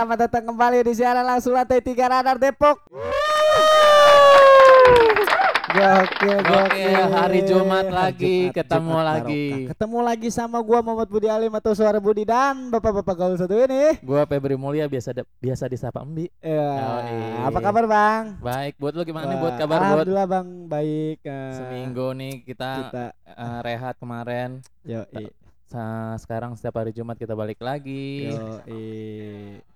selamat datang kembali di siaran langsung lantai 3 Radar Depok. Gokil, Gokil, hari Jumat lagi, Jumat, ketemu Jumat lagi. barokah. Ketemu lagi sama gua Muhammad Budi Alim atau Suara Budi dan Bapak-bapak gaul satu ini. Gua Febri Mulia biasa biasa disapa Embi. Ya, Yoi. apa kabar Bang? Baik, buat lu gimana nih Wah, buat kabar buat Alhamdulillah Bang, baik. eh, seminggu nih kita, kita eh, rehat kemarin. yo Sa- sekarang setiap hari Jumat kita balik lagi. yo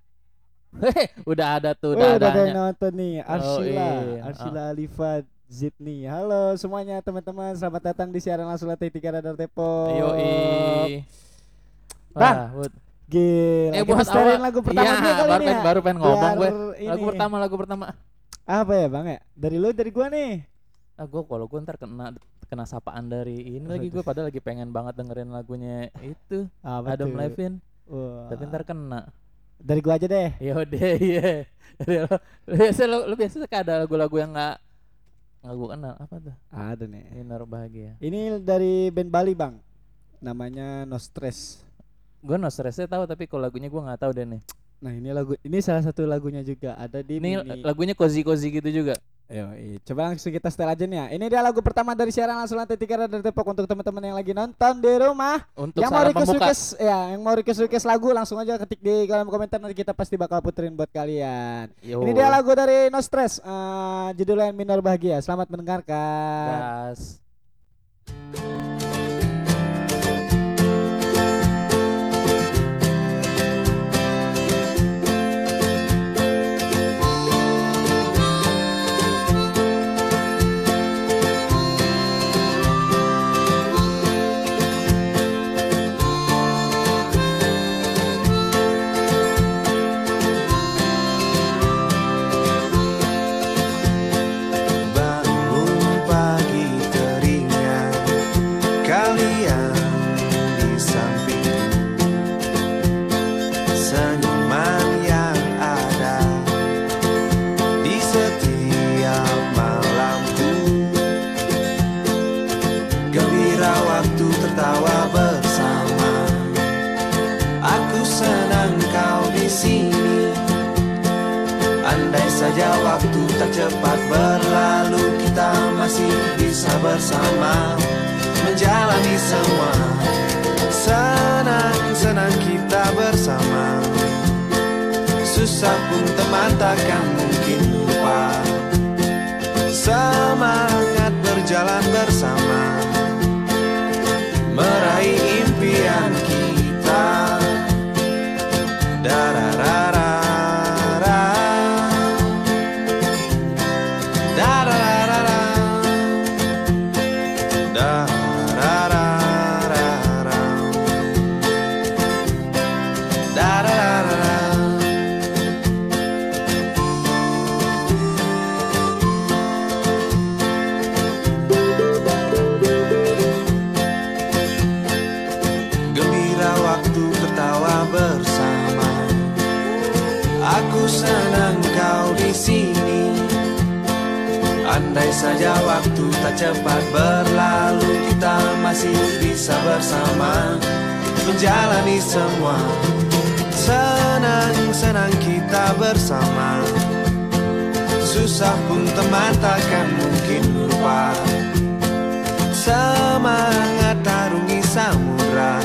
udah ada tuh, udah udah ada yang nonton nih Arsila, iya. Arsila Alifat Zidni. Halo semuanya teman-teman, selamat datang di siaran langsung lantai 3 Radar Depok. Yoi. Bang, Gila, eh buat awal, lagu pertama iya, kali baru ini pengen, ya. baru pengen ngomong gue. Biar Lagu ini. pertama, lagu pertama. Apa ya Bang ya? Dari lu dari gua nih. Ah, gue kalau gue ntar kena kena sapaan dari ini lagi gue padahal lagi pengen banget dengerin lagunya itu Apa Adam tuh? Levine Wah. tapi ntar kena Dari gua aja deh. yaudah iya lo- lu biasa lu, lu biasa suka ada lagu-lagu yang nggak nggak gue kenal apa tuh Ada nih. Inner bahagia Ini dari band Bali Bang. Namanya No Stress. gue no stressnya tahu tapi kalau lagunya gue nggak tahu deh nih Nah ini lagu ini salah satu lagunya juga ada di ini mini. lagunya cozy cozy gitu juga Yo, coba langsung kita setel aja nih ya. Ini dia lagu pertama dari siaran langsung lantai tiga dari Depok untuk teman-teman yang lagi nonton di rumah. untuk yang mau request request ya, yang mau request request lagu langsung aja ketik di kolom komentar nanti kita pasti bakal puterin buat kalian. Yo, Ini dia lagu dari No Stress, eh, judulnya Minor Bahagia. Selamat mendengarkan. das. Cepat berlalu Kita masih bisa bersama Menjalani semua. Senang-senang kita bersama. Susah pun teman takkan mungkin lupa. Semangat berjalan bersama. Meraih saja waktu tak cepat berlalu Kita masih bisa bersama. Menjalani semua. Senang-senang kita bersama. Susah pun teman takkan mungkin lupa. Semangat tarungi samudra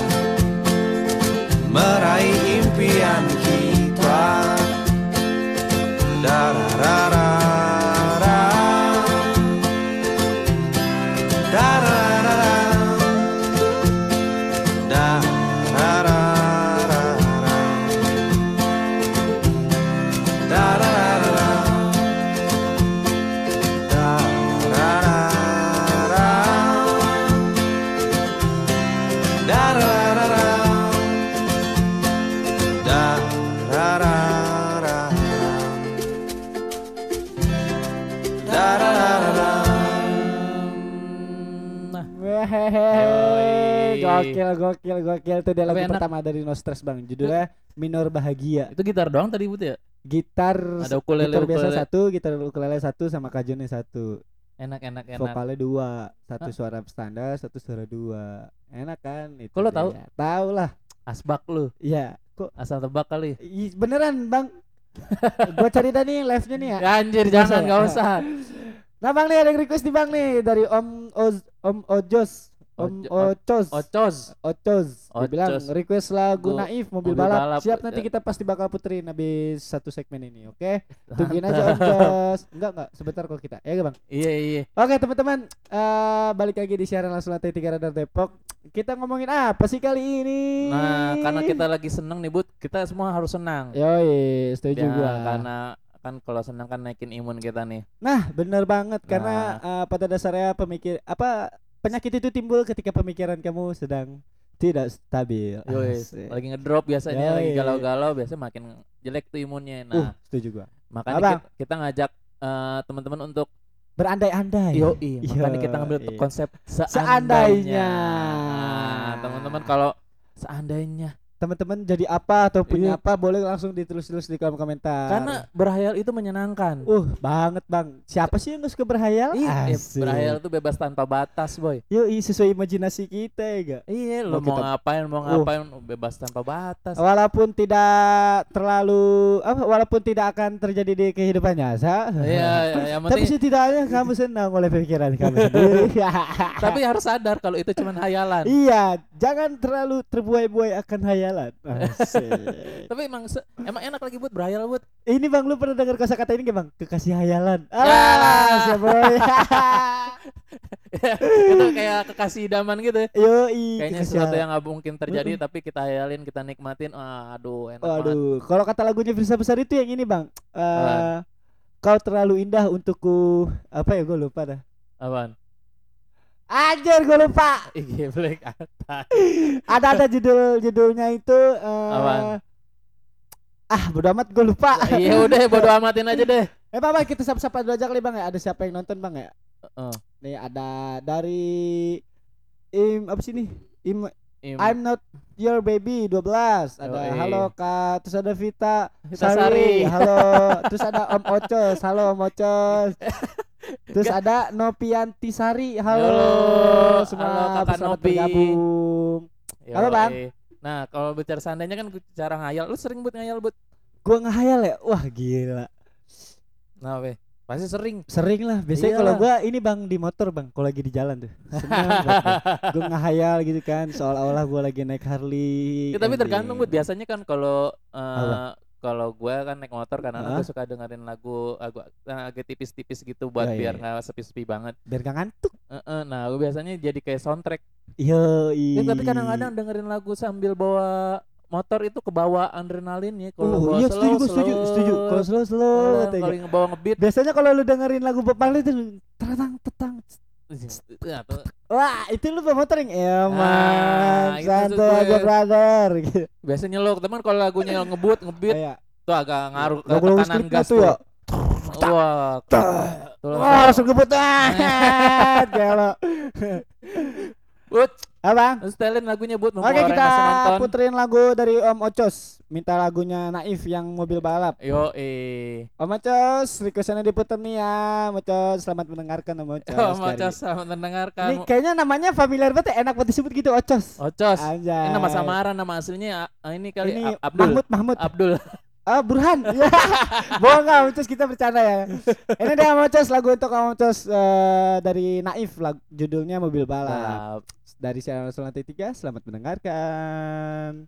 Meraih impian kita. Dararara Gokil, gokil, gokil. Itu dia lagu enak. pertama dari No Stress Bang. Judulnya Minor Bahagia. itu gitar doang tadi but ya Gitar ada ukulele gitar biasa ukulele satu, gitar ukulele satu sama kajunnya satu. enak enak enak Vokalnya dua, satu Hah? suara standar, satu suara dua. Enak kan? Itu Kok lo tahu? Tahu lah. asbak lu Iya. kok. Asal tebak kali. Ih, beneran bang. gua cari nih live-nya nih ya. Ya, anjir jangan ya? nggak usah. Nah bang nih ada yang request nih bang nih dari Om Oz, Om Ojos, Om Ocos, Ocos. Ocos. Dia bilang request lagu Naif mobil, Mobil balap. Balap. Siap nanti Ya. kita pasti bakal puterin habis satu segmen ini, oke? Tungguin aja Om. Enggak enggak, sebentar kok kita. Ya bang. Iya iya. Oke teman-teman, eh balik lagi di siaran langsung lantai tiga Radar Depok. Kita ngomongin apa sih kali ini? Nah, karena kita lagi seneng nih, Bud, kita semua harus senang. Yoi, setuju Ya, gua. karena kan kalau senang kan naikin imun kita nih. Nah, bener banget karena eh, pada dasarnya pemikir apa penyakit itu timbul ketika pemikiran kamu sedang tidak stabil. Asik. lagi ngedrop biasanya lagi Yoi. galau-galau biasanya makin jelek tuh imunnya. Uh, Nah, setuju gua. makanya Abang. kita, kita ngajak eh, teman-teman untuk Berandai-andai. yo makanya kita ngambil Yoi. konsep Seandainya. seandainya. Nah, teman-teman kalau seandainya Teman-teman jadi apa atau punya Iya. apa boleh langsung ditulis-tulis di kolom komentar. karena berhayal itu menyenangkan. uh banget bang. Siapa sih yang gak suka berhayal? Iya, Asik. berhayal itu bebas tanpa batas, boy. Yoi, sesuai imajinasi kita ya gak? Iya, lo mau kita- ngapain, mau Uh. ngapain, bebas tanpa batas. Walaupun tidak terlalu apa walaupun tidak akan terjadi di kehidupan nyata. Iya, iya, yang Tapi penting setidaknya kamu senang oleh pikiran kamu sendiri. tapi harus sadar kalau itu cuma hayalan. iya, jangan terlalu terbuai-buai akan hayalan. Asik. Tapi emang emang enak lagi buat berhayal buat. ini Bang, lu pernah dengar kata-kata ini gak Bang? Kekasih hayalan. Ya. Ah, siapa boy? itu kayak kekasih idaman gitu. ya. Kayaknya sesuatu yang nggak mungkin terjadi tapi kita hayalin, kita nikmatin. Ah, aduh, enak banget. Waduh, kalau kata lagunya Firsa Besar itu yang ini Bang. Eh, kau terlalu indah untukku apa ya gue lupa dah. Apaan? Anjir gue lupa. Iya, Black Atta. ada ada judul judulnya itu eh Apaan? ah bodo amat gue lupa Iya udah bodo amatin aja deh. eh bang, kita sapa-sapa dulu aja kali bang ya ada siapa yang nonton bang ya Heeh. nih ada dari im apa sih nih im Im- I'm not your baby 12 ada Yoi. halo kak. Terus ada Vita. Vita Sari Sari. halo. Terus ada Om Ocos. Halo Om Ocos. Terus ada Nopianti Sari. Halo, Halo, semua halo, selamat Nopi. bergabung. Halo. Bang. Nah, kalau bicara seandainya kan cara ngayal, lu sering buat ngayal buat. gua ngehayal ya? Wah gila. Nah, weh, pasti sering. Sering lah, biasanya kalau Iyalah. gua ini bang di motor bang, kalau lagi di jalan tuh. Gua ngehayal gitu kan, seolah-olah gua lagi naik Harley. Ya, tapi anjing. tergantung buat biasanya kan kalau Apa? kalau gua kan naik motor kan Hah? gue suka dengerin lagu lagu eh, agak tipis-tipis gitu buat Oh, iya, biar iya. nggak sepi-sepi banget. Biar gak ngantuk. Heeh, nah, gue biasanya jadi kayak soundtrack. Yo, Ya, tapi kadang-kadang dengerin lagu sambil bawa motor itu kebawa adrenalin ya kalau Oh, iya slow, setuju, gua setuju, slow. setuju. Kalau slow slow, Kalau katanya. kalau ngebawa ngebeat Biasanya kalau lu dengerin lagu Bob Marley itu tetang tetang. ya, tuh. Wah, itu lu bawa motor yang emang Ah, itu santai aja brother biasanya lo teman kalau lagunya ngebut ngebeat Kayak tuh agak ngaruh ke tekanan gas tuh ya. Wah, langsung gebut ah. Lo. But, lu setelin lagunya buat Oke kita puterin lagu dari Om Ocos. Minta lagunya Naif yang mobil balap. Yo eh. Om Ocos requestannya diputer nih ya. Om Ocos selamat mendengarkan Om Ocos. Oh, dari- Ocos sama mendengarkan. Ini kayaknya namanya familiar banget ya. Enak banget disebut gitu Ocos. Ocos. Anjay. Ini nama samaran nama aslinya ah, ini kali Ini Abdul. Mahmud Mahmud. Abdul. Ah Burhan. Ya. Bohong gak Om Ocos kita bercanda ya. Ini dia Om Ocos lagu untuk Om Ocos eh, dari Naif lagu, Judulnya Mobil Balap. Balap. Dari Siaran Rasul Lantai 3 Selamat mendengarkan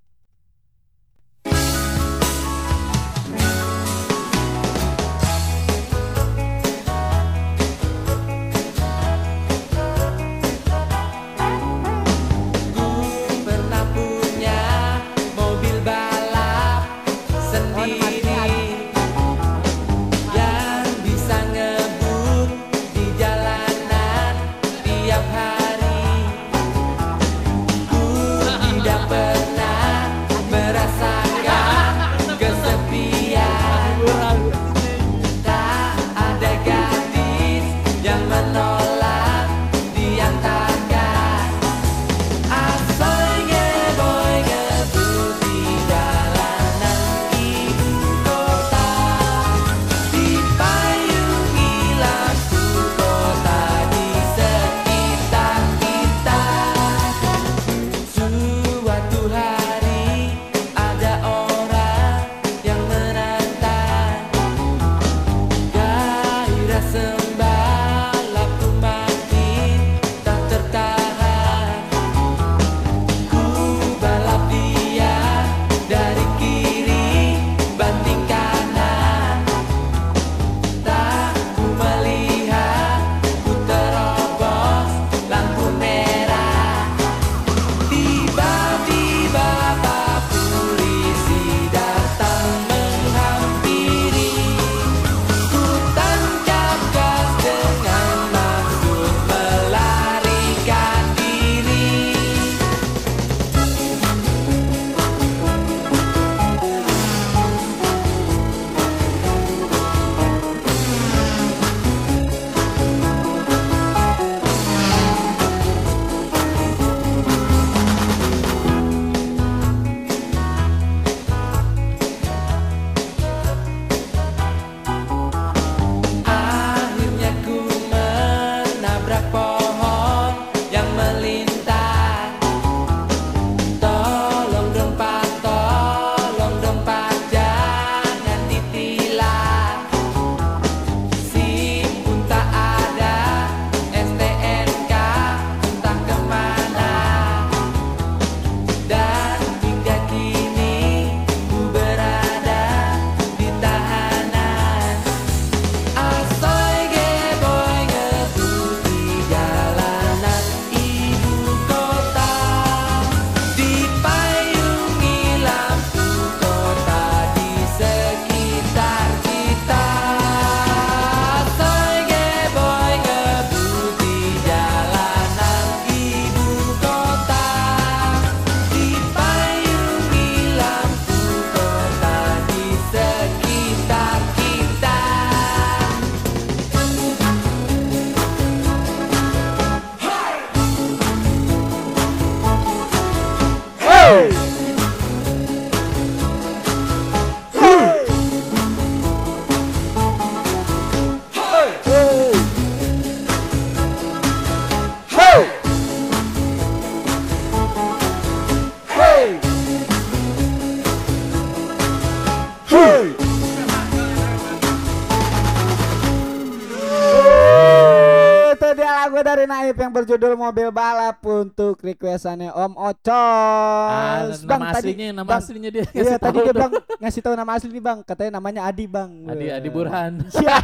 Naif yang berjudul mobil balap untuk requestannya Om Ah, Ocos. nama aslinya, nama Bang, aslinya dia. Iya tadi dia dong. bang ngasih tahu nama asli nih bang, katanya namanya Adi bang. Adi Adi Burhan. Iya.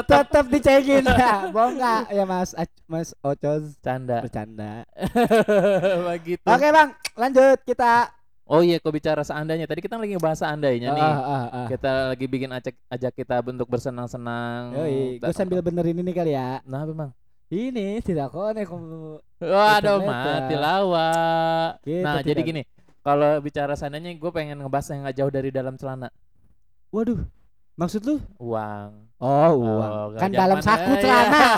Tetap dicekin ya, bohong ya Mas Mas Ocos Canda. bercanda. Begitu. Oke bang, lanjut kita. Oh iya, kok bicara seandainya. Tadi kita lagi ngebahas seandainya nih. Ah, ah, ah. Kita lagi bikin ajak ajak kita bentuk bersenang-senang. Yoi, gue Ta- sambil benerin ini kali ya. Nah, Bang? Ini tidak konek. Waduh, mati ya. lawa. Kita Nah, jadi tidak- gini. Kalau bicara seandainya, gue pengen ngebahas yang nggak jauh dari dalam celana. Waduh, maksud lu? Uang. Oh, Oh, uang. kan dalam saku celana. iya.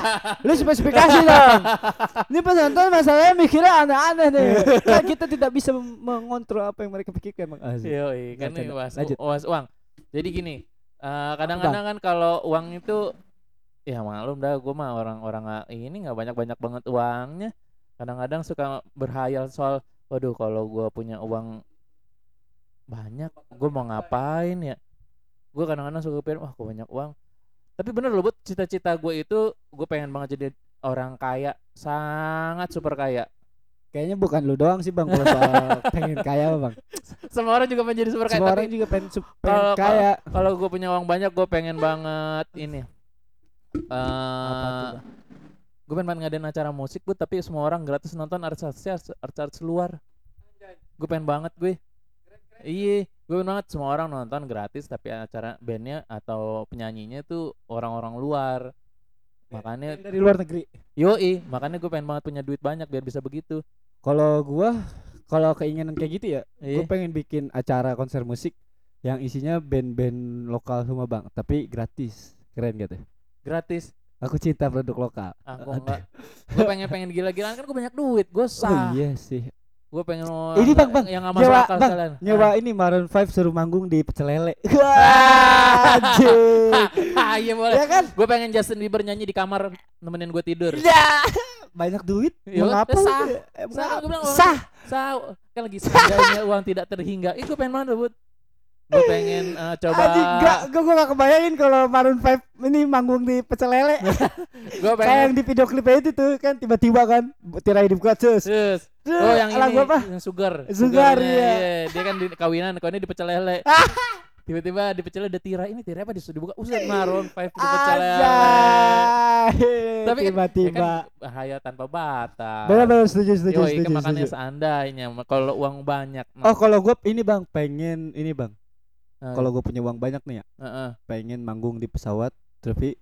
Lu spesifikasi dong. Ini penonton masalahnya mikirnya aneh-aneh nih. Kan kita tidak bisa mengontrol apa yang mereka pikirkan, Bang. Yoi, kan ini uang. Jadi gini, eh, kadang-kadang kan kalau uang itu ya maklum dah gue mah orang-orang nggak- ini nggak banyak-banyak banget uangnya. Kadang-kadang suka berhayal soal waduh kalau gue punya uang banyak, gue mau ngapain ya? Gue kadang-kadang suka pikir, wah gue banyak uang. Tapi bener loh, buat cita-cita gue itu gue pengen banget jadi orang kaya, sangat super kaya. Kayaknya bukan lu doang sih, Bang, kalau soal pengen kaya, Bang. Semua orang juga pengen jadi super kaya. Semua tapi orang juga pengen, pengen Kalau- kaya. kalau gue punya uang banyak gue pengen banget ini Tuh, eh gue pengen banget ngadain acara musik bu tapi semua orang gratis nonton artis-artis artis luar. Gue pengen banget gue iya gue pengen banget semua orang nonton gratis tapi acara bandnya atau penyanyinya tuh orang-orang luar. Makanya dari luar negeri. yoi makanya gue pengen banget punya duit banyak biar bisa begitu. Kalau gua kalau keinginan kayak gitu ya, gue iya. pengen bikin acara konser musik yang isinya band-band lokal semua, Bang, tapi gratis. Keren gitu. Gratis Aku cinta produk lokal. aku enggak gue pengen pengen gila-gilaan kan gue banyak duit gue Oh sah iya sih. gue pengen Ini, Bang, Bang, yang nggak nyewa, masuk akal Bang, sekalian. Nyewa ini Maroon 5 suruh manggung di pecel lele. Wah, anjing. Ah, iya boleh. ya kan? Gue pengen Justin Bieber nyanyi di kamar nemenin gue tidur. Ya. Banyak duit. Ya, Mau ngapa? sah. Sah, bilang, Sah. Sah, kan lagi seandainya uang tidak terhingga. Ih, gue pengen banget, Bud. Gue pengen eh, coba. Gue gue gak kebayangin kalau Maroon 5 ini manggung di pecel lele. Gue Kayak yang pengen. di video klipnya itu tuh kan tiba-tiba kan tirai dibuka cus. Terus, oh yang ini, apa? yang sugar. Sugar, iya. Dia kan di kawinan, kawinan di pecel lele. Tiba-tiba di pecel ada tirai. Ini tirai apa disuruh dibuka? Uset Maroon 5 di pecel lele. Tapi kan- tiba-tiba. Ya kan bahaya tanpa batas. Benar-benar setuju setuju Yoi, setuju. kan makanya setuju. seandainya kalau uang banyak. Oh kalau gue ini bang pengen ini bang Nah, kalau gue punya uang banyak nih ya Heeh. pengen manggung di pesawat tapi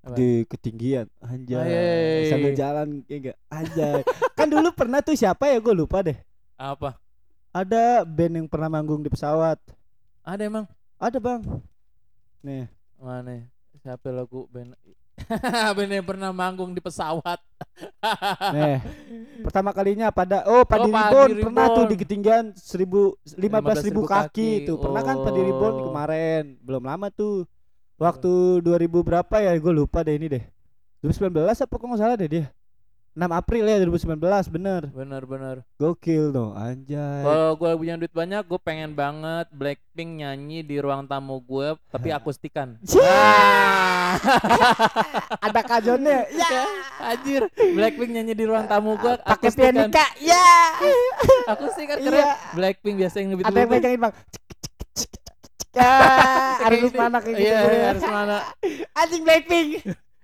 Apa? di ketinggian anjay Ayy. sambil jalan ya enggak anjay kan dulu pernah tuh siapa ya gue lupa deh Apa? ada band yang pernah manggung di pesawat Ada emang? ada bang nih Mana? ya? Siapa lagu band? yang pernah manggung di pesawat. nih pertama kalinya pada oh Padi Oh, Reborn pernah tuh di ketinggian seribu lima belas ribu 15.000 kaki kaki. tuh. Pernah kan Padi Oh. kemarin? Belum lama tuh. Waktu 2000 berapa ya? Gue lupa deh ini deh. 2019 apa kok nggak salah deh dia 6 April ya 2019 bener Bener-bener. gokil dong anjay Kalau gue punya duit banyak, gue pengen banget Blackpink nyanyi di ruang tamu gue, tapi akustikan. Cia! ada kajonnya ya Anjir, Blackpink nyanyi di ruang tamu gue, pakai akustikan. pianika ya Akustikan keren. Iya. Blackpink biasa yang lebih ada yang megangin bang ya harus mana kayak gitu Iya, ya. harus mana. anjing Blackpink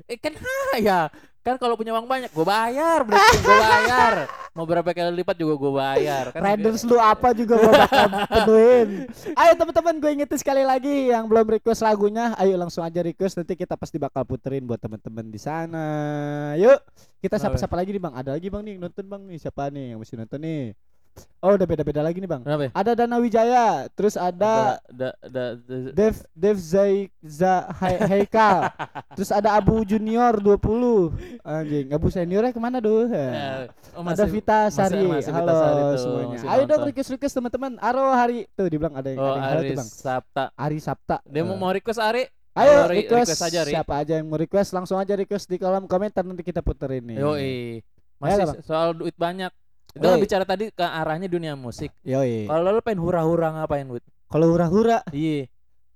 Eh kan ya kan kalau punya uang banyak gue bayar Blackpink gue bayar mau berapa kali lipat juga gue bayar kan Riders lu apa juga gua bakal penuhin. Ayo teman-teman gue ingetin sekali lagi yang belum request lagunya, ayo langsung aja request nanti kita pasti bakal puterin buat teman-teman di sana. Yuk, kita Kenapa? siapa-siapa lagi nih Bang? Ada lagi Bang nih nonton Bang nih, siapa nih yang mesti nonton nih? Oh, udah beda-beda lagi nih Bang. kenapa ya? Ada Dana Wijaya, terus ada da, da, da- Dev Dev Zai Za Hai- Haikal. terus ada Abu Junior 20. Anjing, Abu seniornya ke mana tuh? Eh, oh, ada masih- Vita Sari. masih Vita Halo Sari tuh, semuanya. masih Ayo dong request request teman-teman. Aro hari tuh dibilang ada yang oh ada Ari tuh Bang. Sabta Ari Sabta. dia mau Eh. mau request Ari Ayo Ayo, request, request aja, Ri. Siapa aja yang mau request langsung aja request di kolom komentar nanti kita puterin nih. Yoi. Ayo, Masih Bang. soal duit banyak. Itu Yoi. kan bicara tadi ke arahnya dunia musik. Yoi. Kalau lu pengen hura-hura ngapain, Wid? Kalau hura-hura Iya,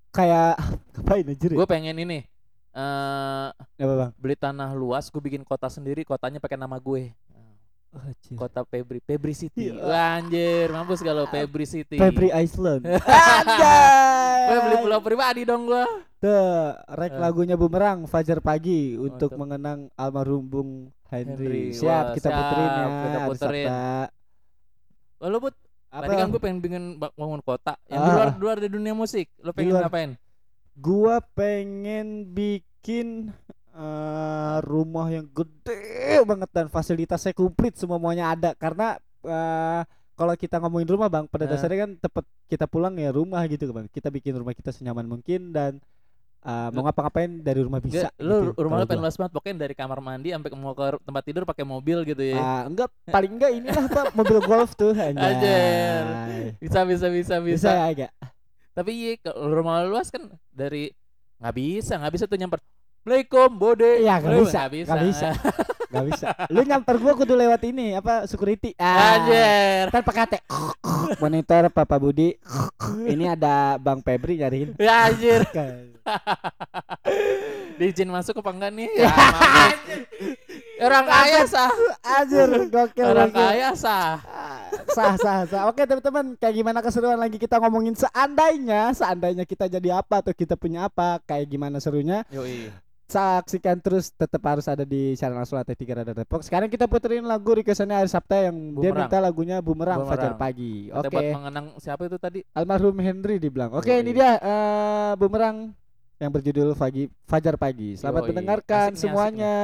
kayak ngapain anjir ya? gue pengen ini. eh Apa bang? beli tanah luas, gue bikin kota sendiri, kotanya pakai nama gue. Kota Febri, Febri City. Wah, anjir, mampus kalau Febri City. Febri Iceland. Anjay. Gue beli pulau pribadi dong gua. Tuh, rek Eh. lagunya Bumerang Fajar Pagi untuk Mantap. mengenang almarhum Bung Henry. Henry. Siap Wah, kita siap, puterin ya. kita puterin. Sabta. Lu Bud, Apa? tadi kan gue pengen bikin ba- bangun kota yang di Ah. luar di luar dari dunia musik. Lu pengen luar. ngapain? Gua pengen bikin eh, rumah yang gede banget dan fasilitasnya komplit semuanya ada karena eh, kalau kita ngomongin rumah bang pada Eh. dasarnya kan tepat kita pulang ya rumah gitu bang kita bikin rumah kita senyaman mungkin dan eh, mau ngapa-ngapain dari rumah bisa Nggak, lu gitu, rumah lu pengen gua. luas banget pokoknya dari kamar mandi sampai mau ke tempat tidur pakai mobil gitu ya. Ah, enggak paling enggak inilah pak mobil golf tuh anjay. Bisa bisa bisa bisa. bisa ya agak Tapi iya kalau rumah lu luas kan dari nggak bisa, nggak bisa tuh nyamper. Assalamualaikum, Bode. Iya, nggak bisa, nggak bisa. nggak bisa. nggak bisa lu nyamper gua kudu lewat ini apa security ah Anjir. kan pakai monitor Papa Budi ini ada Bang Febri nyariin Ya anjir. Diizin masuk apa enggak nih? Ya. Orang kaya sah. Anjir, gokil Orang kaya sah. Ah, Sah, sah, sah. Oke teman-teman, kayak gimana keseruan lagi kita ngomongin seandainya, seandainya kita jadi apa atau kita punya apa, kayak gimana serunya. Yoi. Saksikan terus, tetap harus ada di channel Langsung Latih 3 Radar Depok. Sekarang kita puterin lagu requestannya hari Sabta yang dia Bumerang. minta lagunya Bumerang, Bumerang. Fajar Pagi. Oke, buat mengenang siapa itu tadi? almarhum Henry dibilang. Oke, Yoi. ini dia eh, Bumerang yang berjudul Pagi Fajar Pagi. Selamat Yoi. mendengarkan Asik nih, asik semuanya.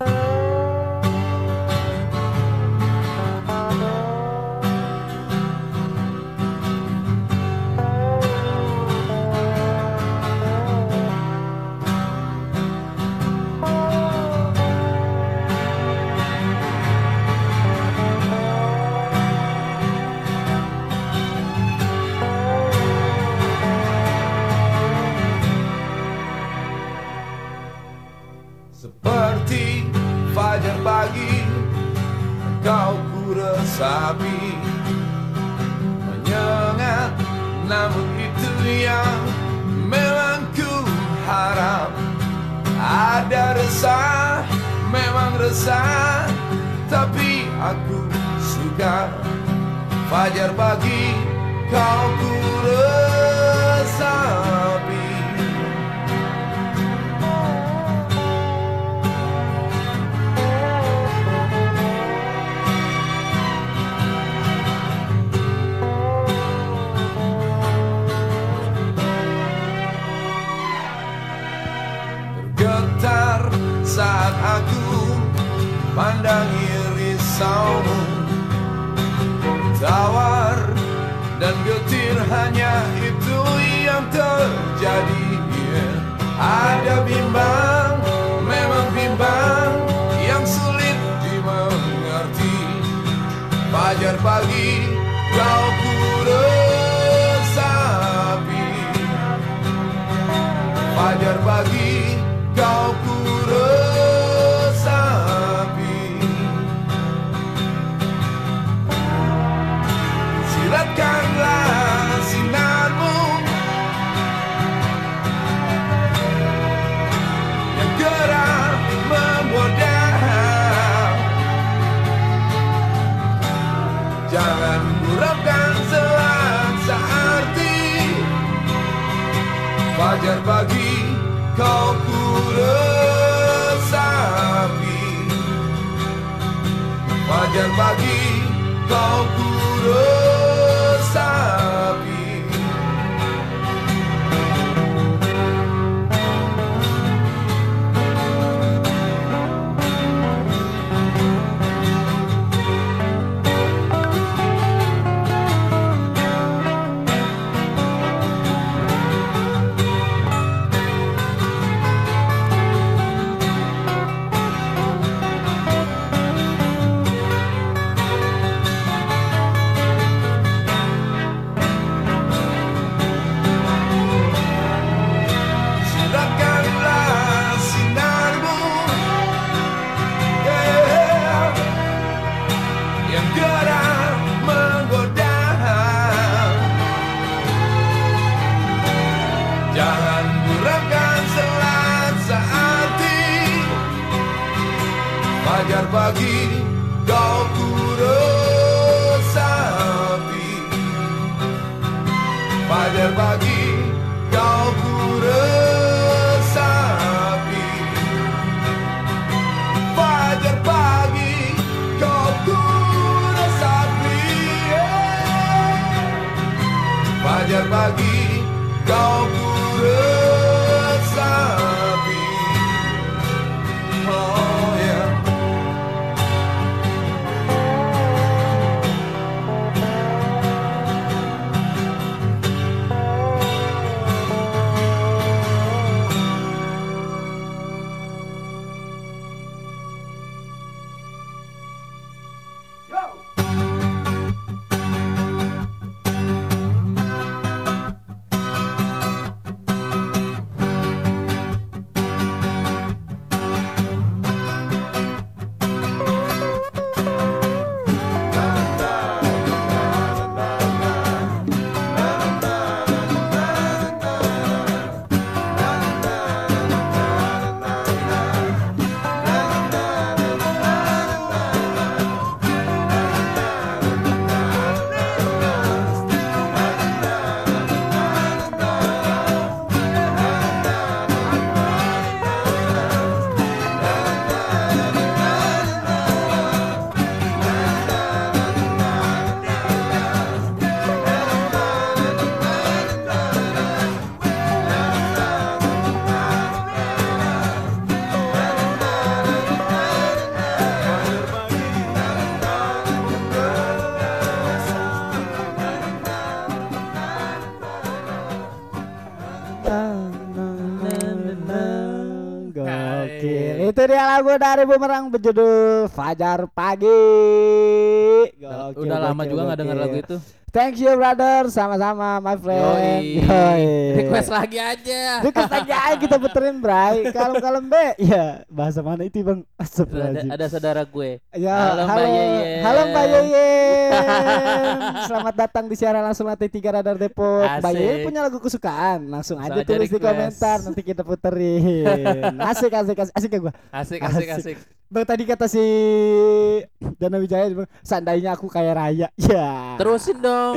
Seperti pagi Kau ku resapi. Menyengat Namun itu yang Memang ku harap. Ada resah Memang resah Tapi aku suka. Fajar pagi Kau ku resapi saat aku Pandangi risaumu. Tawar dan getir hanya itu yang terjadi Ada bimbang, memang bimbang Yang sulit dimengerti. Fajar pagi kau ku resapi. Fajar pagi kau ku Fajar pagi kau dari Bumerang berjudul Fajar Pagi. Gokil, Udah lama gokil, juga nggak dengar gokil. lagu itu. Thank you brother, sama-sama my friend. Yoi. Request lagi aja. Request lagi aja kita puterin Bray. Kalem-kalem be. Ya, bahasa mana itu Bang? Ada, ada saudara gue. Ya, Halo, Mbak Yeyen. Halo Mbak Yeyen. Selamat datang di siaran langsung lantai 3 Radar Depok. Mbak. Yeyen punya lagu kesukaan. Langsung aja tulis di request. komentar nanti kita puterin. Asik asik asik, asik ya gua. Asik, asik, Asik. asik. Bang tadi kata si Dana Wijaya seandainya aku kaya raya. Ya. Terusin dong.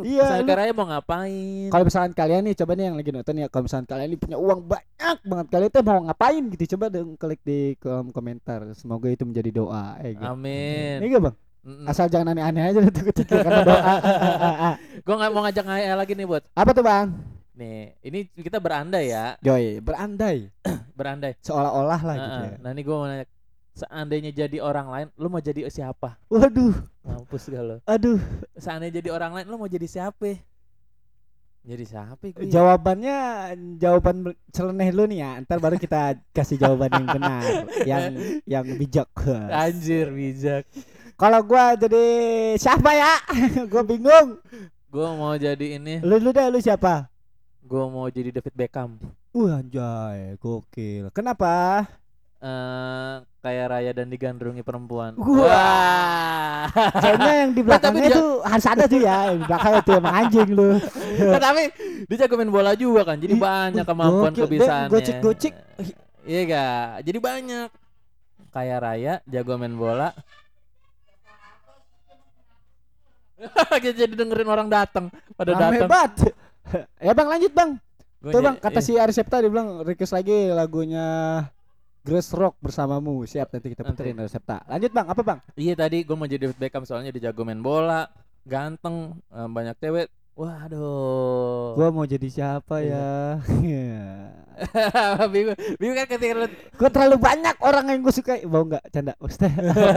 Iya, Saya lu- kira mau ngapain? Kalau misalkan kalian nih coba nih yang lagi nonton ya kalau misalkan kalian nih punya uang banyak banget kalian tuh mau ngapain gitu coba dong klik di kolom komentar semoga itu menjadi doa eh gitu. Amin. Iya bang Mm-mm. asal jangan aneh-aneh aja nanti ketika karena doa Gue nggak mau ngajak ngayal lagi nih buat. apa tuh bang Nih, ini kita berandai ya, Joy berandai berandai. seolah-olah lah gitu ya Nah, ini gue mau nanya, seandainya jadi orang lain, lu mau jadi siapa? waduh Mampus gak lo? aduh Seandainya jadi orang lain, lu mau jadi siapa? Jadi siapa gue? jawabannya jawaban celeneh lu nih ya ntar baru kita kasih jawaban yang benar yang yang bijak Anjir, bijak. kalau gua jadi siapa ya gua bingung Gue mau jadi ini, lu lu deh lu siapa gue mau jadi David Beckham. Wah anjay, gokil. Kenapa? Eh, kayak raya dan digandrungi perempuan. Wah. Kayaknya yang di belakangnya dia- itu harus ada tuh ya. Yang di belakang itu emang anjing lu. Nah, tapi dia jago main bola juga kan. Jadi banyak uh, kemampuan gokil. Dia kebisaannya. gocek-gocek. Iya gak? Jadi banyak. Kayak Raya jago main bola. Kita jadi dengerin orang datang pada datang. banget. ya bang lanjut bang. Gua Tuh bang kata si Ari Septa dia bilang request lagi lagunya Grace Rock bersamamu. Siap nanti kita Nanti. puterin Ari Septa. Lanjut bang, apa bang? Iya tadi gue mau jadi David Beckham soalnya dia jago main bola, ganteng, eh, banyak cewek. Waduh. Gua mau jadi siapa Iya. ya? bingung, bingung kan ketika lu Gue terlalu banyak orang yang gue suka. Mau nggak canda? Maksudnya.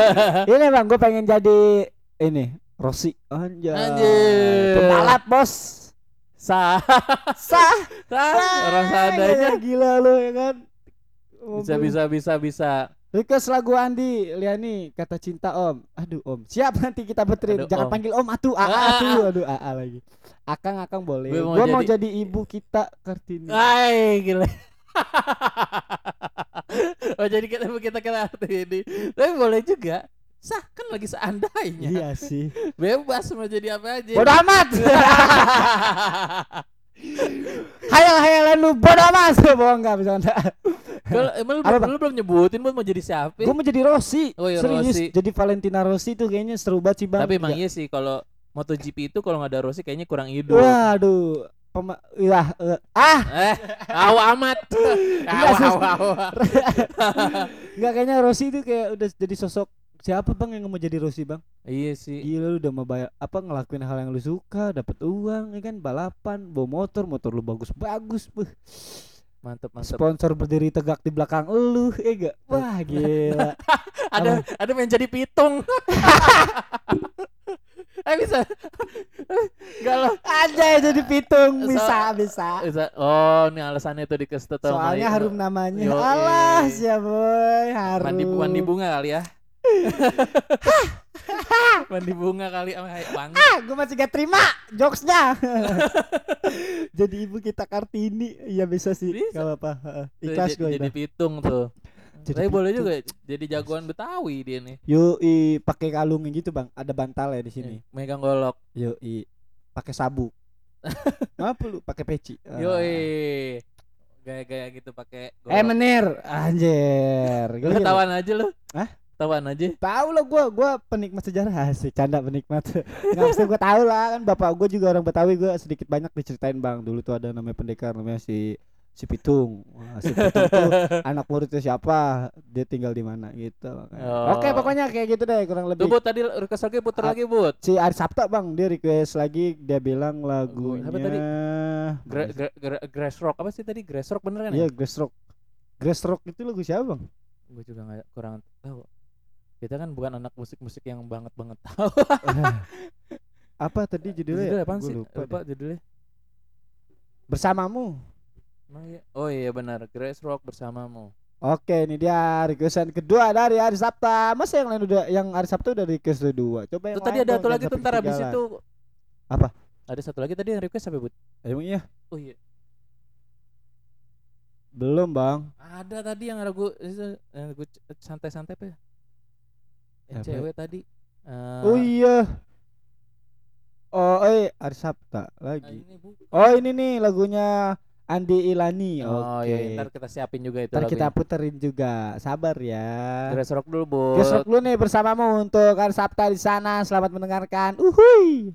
ini bang, gue pengen jadi ini Rossi. Anjay. Anjir. Pembalap bos. sah, Sah. sah orang seadanya. Gila lu ya kan. Bisa bisa bisa bisa. Request lagu Andi Liani kata cinta Om. Aduh Om. Siap nanti kita puterin. Aduh, Jangan Om. panggil Om atuh. Aa Ah. atuh. Aduh Aa lagi. Akang Akang boleh. Gue mau Gua mau jadi- jadi ibu kita Kartini. Hai gila. oh jadi kita kita kita arti ini. Tapi boleh juga. Sah kan lagi seandainya. Iya sih. Bebas mau jadi apa aja. Bodoh amat. Hayal-hayalan lu bodoh amat. Bohong enggak bisa enggak. Kalau emang lu, Apa, belum- lu belum nyebutin buat mau jadi siapa? Gue mau jadi Rossi. Oh iya, Serius. Rossi. Jadi Valentina Rossi tuh kayaknya seru banget sih bang. Tapi emang Ya. iya sih kalau MotoGP itu kalau nggak ada Rossi kayaknya kurang hidup. Waduh. Pema ya, eh, ah Eh, aw amat. Aw, kayaknya Rossi itu kayak udah jadi sosok siapa bang yang mau jadi Rossi bang Iya sih. Gila lu udah mau bayar apa ngelakuin hal yang lu suka, dapat uang, ya kan balapan, bawa motor, motor lu bagus-bagus, beuh. Mantep mantep. Sponsor berdiri tegak di belakang lu, eh gak? Wah, gila. ada ada yang jadi pitung. eh bisa. Enggak lah. Aja jadi pitung, So- bisa, bisa. Bisa. Oh, ini alasannya tuh sama Soalnya harum namanya. Yoi. Alah, ya boy, harum. mandi mandi bunga kali ya. mandi bunga kali sama wangi. Ah, gue masih gak terima jokesnya. jadi ibu kita Kartini, iya bisa sih. Bisa. Gak apa-apa. Ikhlas gue jadi pitung tuh. Jadi Tapi boleh juga jadi jagoan Betawi dia nih. Yoi, pakai kalungnya gitu bang. Ada bantalnya di sini. Megang golok. Yoi, pakai sabuk. Apa lu? Pakai peci. Ah. Yoi. Gaya-gaya gitu pakai. Eh menir, anjir. Gila. tawan aja lu. Hah? Tawan aja. Tahu lah gua, gua penikmat sejarah sih, canda penikmat. Enggak mesti gua tahu lah kan bapak gua juga orang Betawi gua sedikit banyak diceritain Bang. Dulu tuh ada namanya pendekar namanya si si Pitung. Wah, si Pitung tuh anak muridnya siapa, dia tinggal di mana gitu. Oh. Oke, pokoknya kayak gitu deh kurang Tuh lebih. Bud tadi request lagi puter Ah. lagi Bud. Si Ari Sabta Bang, dia request lagi dia bilang lagunya Apa tadi? Gra, gra, gra, grass rock apa sih tadi? Grass rock bener kan Iya, ya? Grass Rock. Grass Rock itu lagu siapa, Bang? Gue juga nggak kurang tahu. Kita kan bukan anak musik-musik yang banget banget tahu. Apa tadi judulnya? Judulnya ya? Gua sih? lupa judulnya. Bersamamu. Emang iya? Oh iya benar, Grass Rock bersamamu. Oke, ini dia requestan kedua dari Ari Sabta. Masa yang lain udah yang Ari Sabta udah request dua. Coba yang Tuh tadi ada satu lagi tuh ntar habis itu. Apa? Ada satu lagi tadi yang request apa Bud? Emang iya? Oh iya. Belum, Bang. Ada tadi yang lagu itu, yang santai-santai apa ya? Yang Apa? cewek tadi. Eh, Oh iya. Oh, eh Ari Sabta ah, lagi. ini bukan. Oh, ini nih lagunya Andi Ilani. Oh Oke. iya, ntar kita siapin juga itu Ntar kita lagunya. puterin juga. Sabar ya. Grass Rock dulu, Bud. Grass Rock dulu nih bersamamu untuk Ari Sabta di sana. Selamat mendengarkan. Uhuy.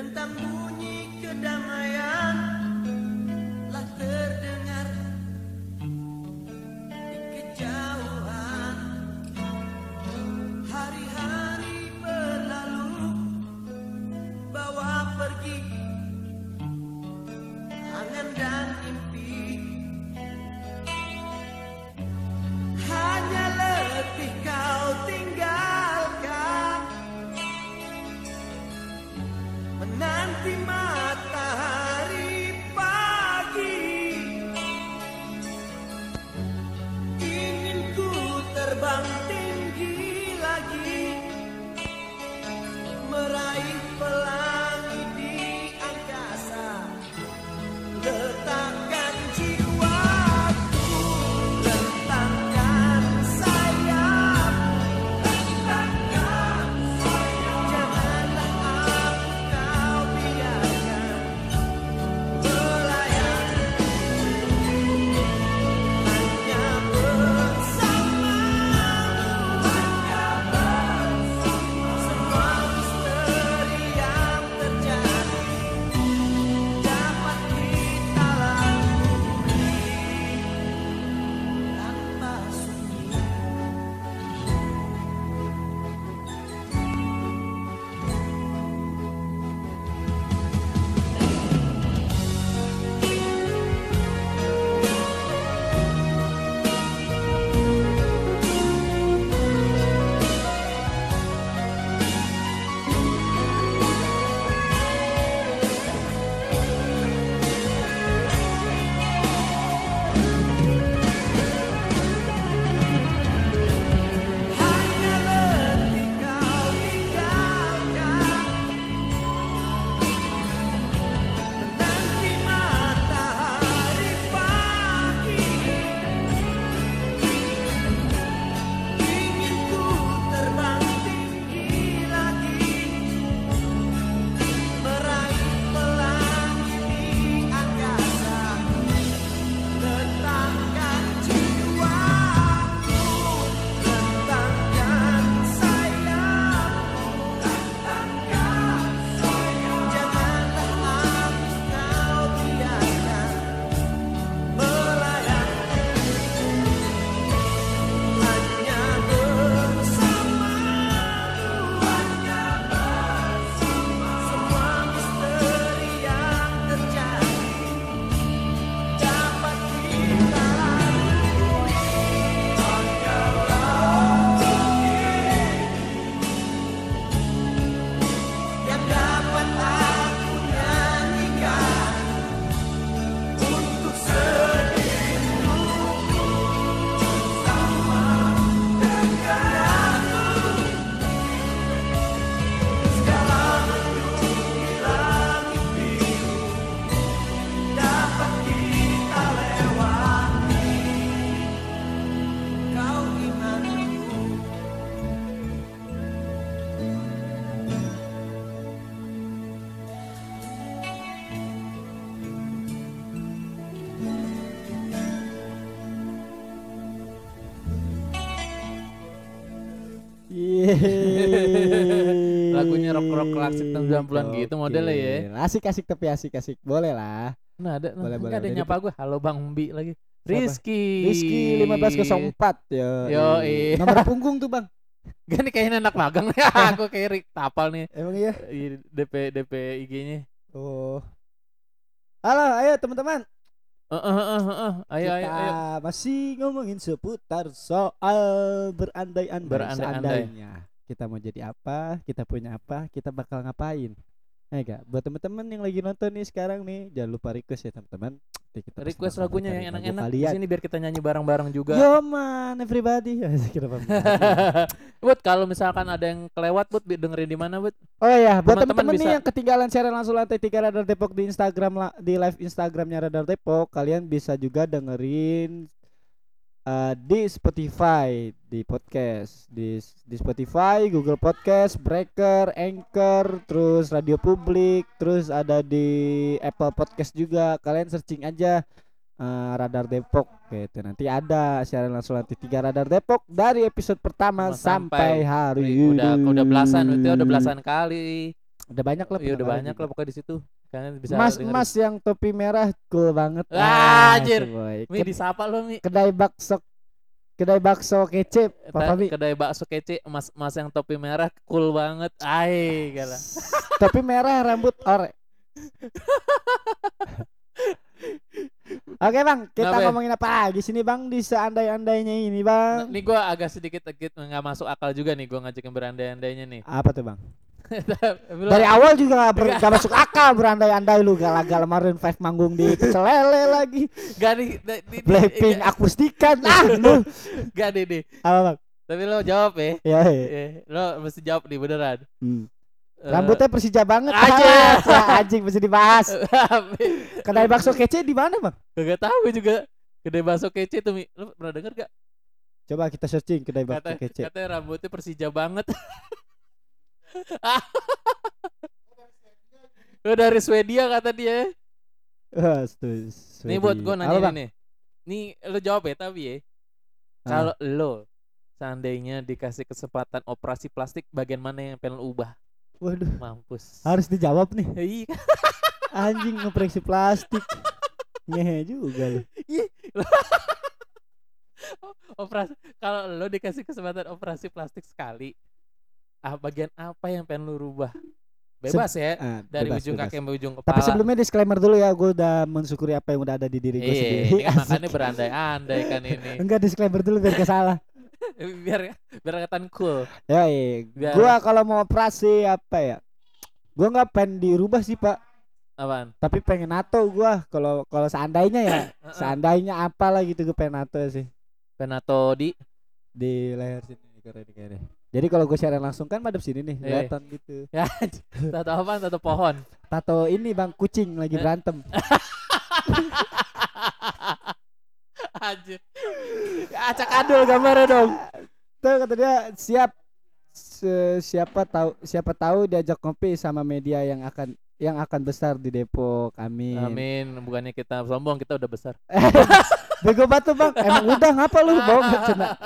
Tentang Rock-rock klasik tahun 90-an gitu modelnya ya. Asik asik tapi asik asik. Boleh lah. Nah, ada Boleh, boleh. ada nyapa gue. Halo Bang Bi lagi. Rizky. Rizky 1504 yo. Yoi. Nomor punggung tuh, Bang. Gak nih kayaknya anak magang nih. Aku kayak Rick tapal nih. Emang iya? Ih, DP DP IG-nya. Oh. Halo, ayo teman-teman. Eh, eh, eh, eh. Ayo Kita ayo ayo. masih ngomongin seputar soal berandai-andai Berandai-andai. seandainya. Kita mau jadi apa, kita punya apa, kita bakal ngapain. Eh gak, buat teman-teman yang lagi nonton nih sekarang nih, jangan lupa request ya teman-teman. Request lagunya yang enak-enak di sini biar kita nyanyi bareng-bareng juga. Yo man, everybody. Bud, kalau misalkan ada yang kelewat, bi- dengerin di mana, Bud? Oh ya, buat Teman-teman nih yang ketinggalan share langsung lantai tiga Radar Depok di Instagram di live Instagramnya Radar Depok, kalian bisa juga dengerin eh, di Spotify, di podcast, di di Spotify, Google Podcast, Breaker, Anchor, terus Radio Publik, terus ada di Apple Podcast juga. Kalian searching aja eh, Radar Depok gitu. Nanti ada siaran langsung lantai tiga Radar Depok dari episode pertama Sampai- sampai, hari Wih, udah udah belasan, itu udah ini. belasan kali. Udah banyak lah. Iya, udah banyak lah pokoknya di situ. Kalian bisa Mas dengerin. Mas yang topi merah cool banget. Ah, anjir. Mi disapa lo, Mi. Kedai bakso kedai bakso kece Ta- Fabi. kedai bakso kece mas mas yang topi merah cool banget ai gala Topi merah rambut ore. Oke bang, kita Kenapa ya? ngomongin apa lagi sini bang di seandai-andainya ini bang? nih gua agak sedikit sedikit nggak masuk akal juga nih gua ngajakin berandai-andainya nih Apa tuh bang? Dari awal juga gak, ber- gak masuk akal berandai-andai lu gagal Maroon 5 manggung di pecel lele lagi gak di- di- di- Blackpink akustikan ah lu gak nih nih apa bang? tapi lo jawab ya Ya, ya. Lo mesti jawab nih beneran Hmm. Eh, Rambutnya Persija banget. Anjir. Ah, anjing mesti dibahas. Kedai bakso kece di mana, Bang? Gak tahu juga kedai bakso kece tuh Mi lo pernah denger gak Coba kita searching kedai bakso kata kece. katanya rambutnya Persija banget Lo dari Swedia kata dia Wah, stu- Nih buat gue Apa, nanya Bang? nih. Nih lo jawab ya tapi ya. Ah. Kalau lo seandainya dikasih kesempatan operasi plastik bagian mana yang pengen lo ubah? Waduh, Mampus. harus dijawab nih. Iya. Anjing ngoperasi plastik. Ngehe juga lu. operasi kalau lo dikasih kesempatan operasi plastik sekali, ah bagian apa yang pengen lo rubah? Bebas ya. Ah, Dari bebas, ujung bebas. kaki sampai ujung kepala. Tapi sebelumnya disclaimer dulu ya, gue udah mensyukuri apa yang udah ada di diri gue Iya, sendiri. ini kan makanya berandai-andai kan ini. Enggak disclaimer dulu biar gak salah. biar biar kelihatan cool. Ya, iya. Biar- Gua kalau mau operasi apa ya? Gua nggak pengen dirubah sih, Pak. Apaan? Tapi pengen nato gua kalau kalau seandainya ya. Seandainya apa lah gitu gue pengen nato sih. Penato di di leher sini keren kayaknya. Jadi kalau gue siaran langsung kan madep sini nih, Iya. kelihatan gitu. ya tato apa? Tato pohon. Tato ini bang kucing lagi Eh. berantem. Anjir. Acak adul gambarnya dong. Tuh kata dia siap siapa tahu siapa tahu diajak ngopi sama media yang akan yang akan besar di Depok. Amin. Amin. Bukannya kita sombong, kita udah besar. Bego batu bang. Emang udah ngapa lu bawa cina.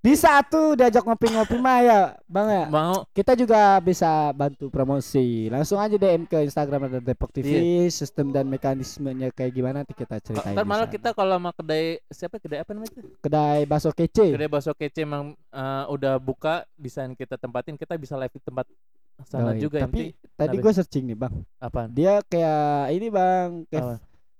Bisa tuh diajak ngopi-ngopi mah ya bang ya. Mau Kita juga bisa bantu promosi. Langsung aja DM ke Instagram ada Depok TV. Sistem dan mekanismenya kayak gimana nanti kita ceritain. Ntar malah kita kalau sama kedai siapa kedai apa namanya? kedai bakso kece. Kedai bakso kece emang eh, udah buka bisa kita tempatin, kita bisa live di tempat sana Yoi. juga yang Tapi penting tadi gue searching nih bang. apaan? Dia kayak ini bang, kayak Apa?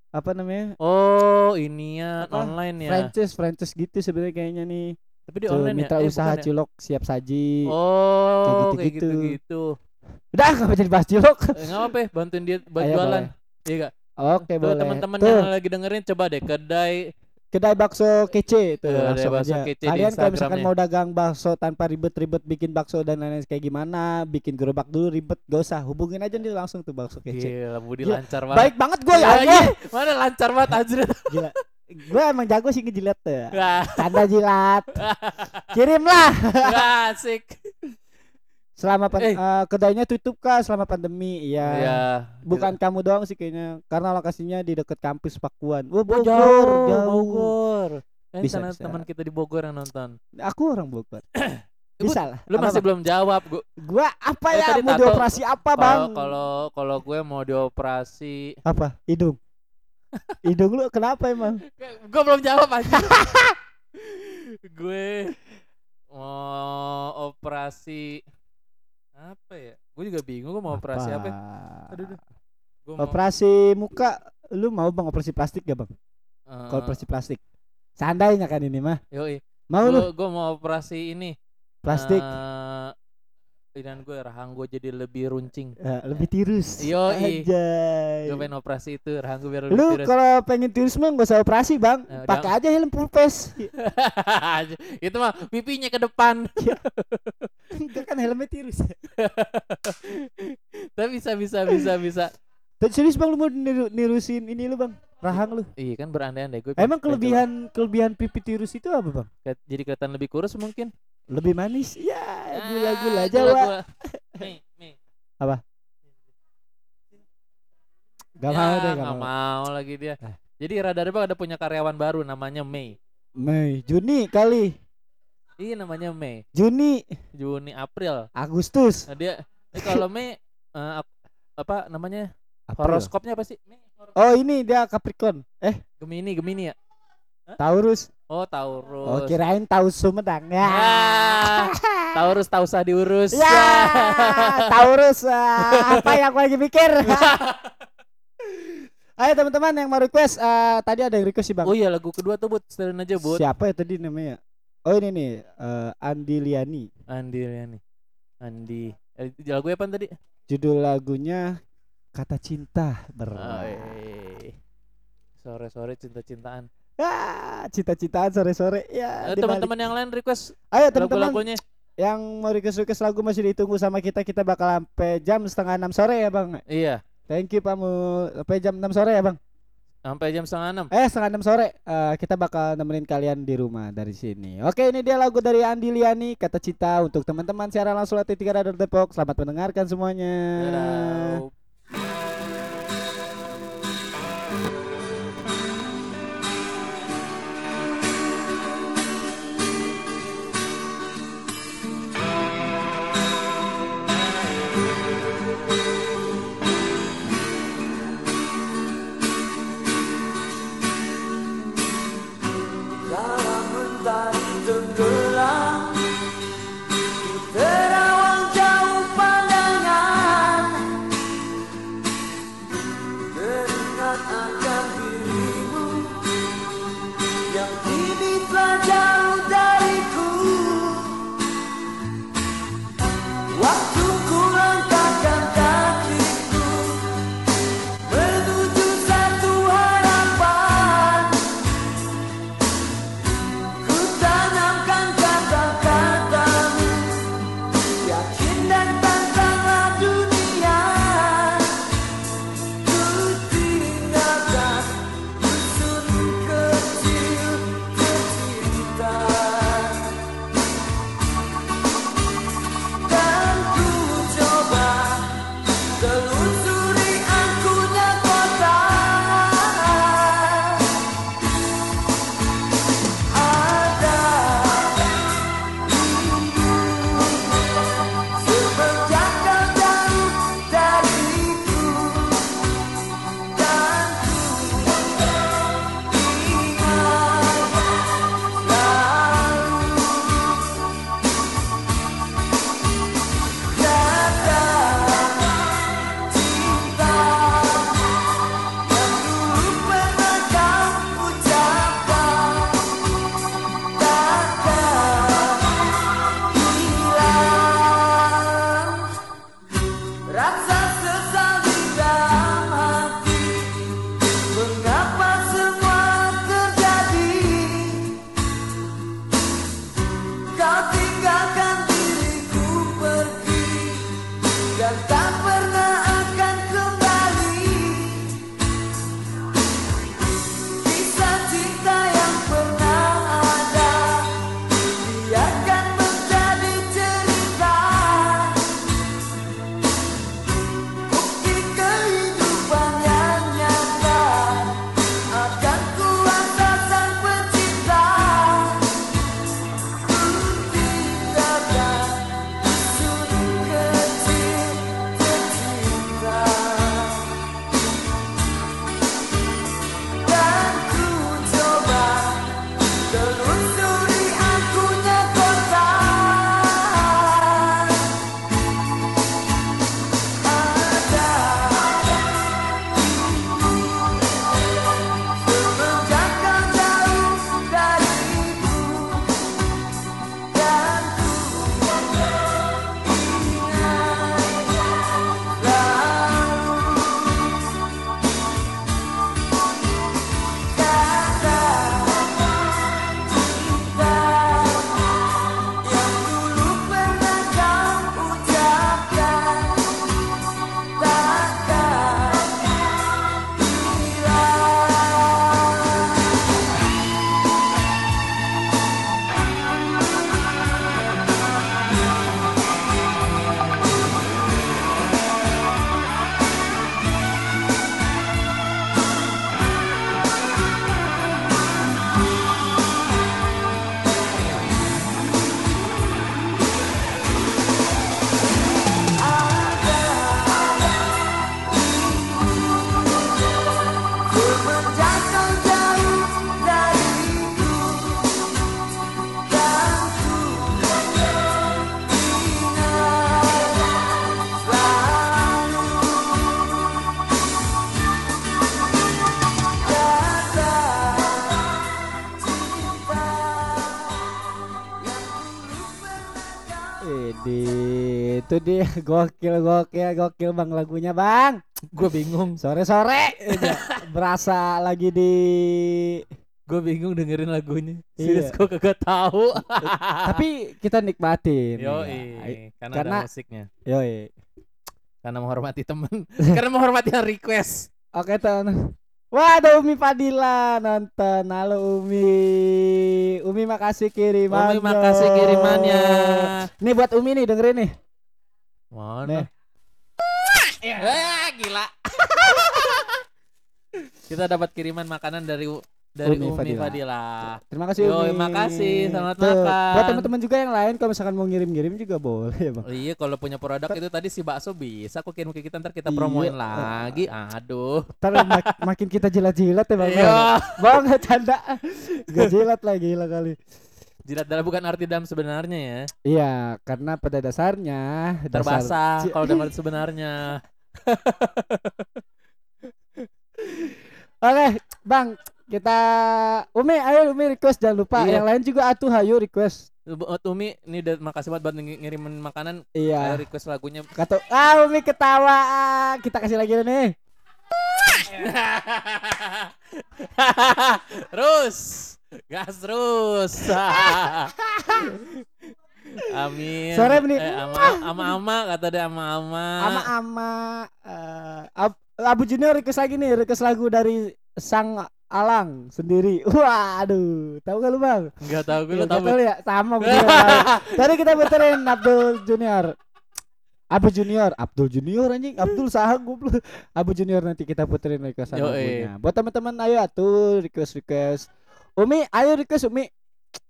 apa namanya? Oh, inian Apa? online ya. Franchise, franchise gitu sebenarnya kayaknya nih. Tapi di Tuh, online mitra ya. Eh, usaha ya? cilok siap saji. Oh, kayak gitu-gitu. gitu-gitu. Udah nggak jadi bahas cilok. Eh, nggak apa-apa, ya, bantuin dia buat Ayo, jualan. Iya gak? Oke Tuh boleh. teman-teman yang lagi dengerin coba deh kedai kedai bakso kece tuh Tuh, langsung bakso aja. kece Kalian kalau misalkan mau dagang bakso tanpa ribet-ribet bikin bakso dan lain-lain kayak gimana, bikin gerobak dulu ribet, gak usah hubungin aja nih langsung tuh bakso kece. Gila, Budi Gila. lancar banget. Baik banget gue ya Allah. iya. Mana lancar banget anjir. Gila. Gue emang jago sih ngejilat tuh. Wah, Tanda jilat. Kirimlah. wah, asik. Selama pan- Eh. eh, kedainya tutup kah selama pandemi? Iya. Iya. Bukan kamu doang sih kayaknya karena lokasinya di dekat kampus Pakuan. Wah, Oh, Bogor, jauh, jauh. Bogor. Eh, Bisa, bisa. teman kita di Bogor yang nonton. Aku orang Bogor. Bisa lah. Lu Apa, masih Bang? belum jawab. Gua Gua apa Eh, ya tadi mau tato. dioperasi apa, Bang? kalau kalau kalau gue mau dioperasi Apa? Hidung. Hidung lu kenapa emang? gue belum jawab aja. gue mau operasi apa ya? Gue juga bingung gue mau operasi apa. ya? Aduh, aduh. Gua mau, Operasi muka lu mau Bang operasi plastik gak, Bang? eh, Kalau operasi plastik. Seandainya kan ini mah. yoi. Mau lu Gue gue mau operasi ini. plastik Eh, dan gue rahang gue jadi lebih runcing. eh, lebih tirus. Anjay. Gue pengen operasi itu rahang gue biar lebih Lu kalau pengen tirus mah gak usah operasi, Bang. Eh, Pakai aja helm pulpes. itu mah pipinya ke depan. Enggak kan helmnya tirus. Tapi bisa bisa bisa bisa. Tapi serius Bang lu mau niru- nirusin ini lu, Bang? Rahang lu. Iya kan berandai-andai gue. Emang kelebihan kelebihan pipi tirus itu apa, Bang? jadi kelihatan lebih kurus mungkin. Lebih manis. Ya, gula-gula Ah, Jawa. gula-gula. Nih, nih. Gak Ya, mau deh, gak nggak mau. mau lagi dia. Ah. Jadi Radar Bang ada punya karyawan baru namanya Mei. Mei, Juni kali. Iya namanya Mei. Juni, Juni April. Agustus. Nah, dia eh, kalau Mei eh, ap- apa namanya? April. Horoskopnya apa sih? Mei, horoskop. Oh, ini dia Capricorn. Eh, Gemini, Gemini ya? Taurus. Oh, Oh, Taurus. kirain Taus Sumedang. Ya. Ah, Taurus tahu usah diurus. Ya, Taurus. ah, apa yang aku lagi mikir? Ayo teman-teman yang mau request, eh, tadi ada yang request sih bang. Oh iya lagu kedua tuh buat setelin aja buat Siapa ya tadi namanya? Oh ini nih, eh, Andi Liani. Andi ya nih. Andi. Eh, lagu apa tadi? Judul lagunya Kata Cinta Berat. Oi. Sore-sore cinta-cintaan. Ah, cita-citaan sore-sore ya. Eh, teman-teman yang lain request. Ayo teman-teman lagu-lagunya. yang mau request request lagu masih ditunggu sama kita. Kita bakal sampai jam setengah enam sore ya bang. Iya. Thank you Pak Mu. Sampai jam 6 sore ya bang. Sampai jam setengah enam. Eh setengah enam sore eh, kita bakal nemenin kalian di rumah dari sini. Oke ini dia lagu dari Andi Liani kata cita untuk teman-teman siaran langsung latih tiga radar Depok. Selamat mendengarkan semuanya. Dadah. Dia gokil gokil gokil bang lagunya bang. Gue bingung. Sore sore berasa lagi di. Gue bingung dengerin lagunya. Iya. Serius gue kagak tahu. Tapi kita nikmatin. Yo, Iya. karena, Karena- ada musiknya. Yoi. Karena menghormati temen. karena menghormati yang request. Oke ton. Wah ada Umi Fadila nonton. Halo Umi. Umi makasih kirimannya. Umi makasih kirimannya. Nih buat Umi nih dengerin nih. Mana? Nih. Eh, gila. Kita dapat kiriman makanan dari dari Umi Umi, Fadila. Fadila. Terima kasih Yoi, Umi. makasih. Selamat Tuh, makan. Buat teman-teman juga yang lain kalau misalkan mau ngirim-ngirim juga boleh ya bang. Oh iya kalau punya produk itu tadi si bakso bisa kok kirim ke kita ntar kita Iya. promoin lagi. Aduh. Ntar mak- makin kita jilat-jilat ya bang. Iya. Bang nggak canda. Gak jilat lagi gila kali. Jilat dalam bukan arti dalam sebenarnya ya. Iya karena pada dasarnya dasar- Terbasah Ci- kalau dalam arti sebenarnya. Oke bang kita Umi ayo Umi request jangan lupa Iya. yang lain juga atuh ayo request. Buat Umi ini udah makasih banget buat ng- ngirimin makanan. Ayo Iya. request lagunya. Kata ah Umi ketawa kita kasih lagi nih. terus gas terus Amin. Sore, Bni. Eh, ama, ama ama kata dia ama ama. Ama ama eh, Ab- Abu Junior request lagi nih request lagu dari Sang Alang sendiri. Waduh, tahu gak lu bang? Enggak tahu gue Ya, tahu. ya, sama. Tadi kita puterin Abdul Junior. Abu Junior, Abdul Junior anjing, Abdul sahag goblok. Abu Junior nanti kita puterin request lagunya. Buat teman-teman ayo atuh request request. Umi, ayo request Umi.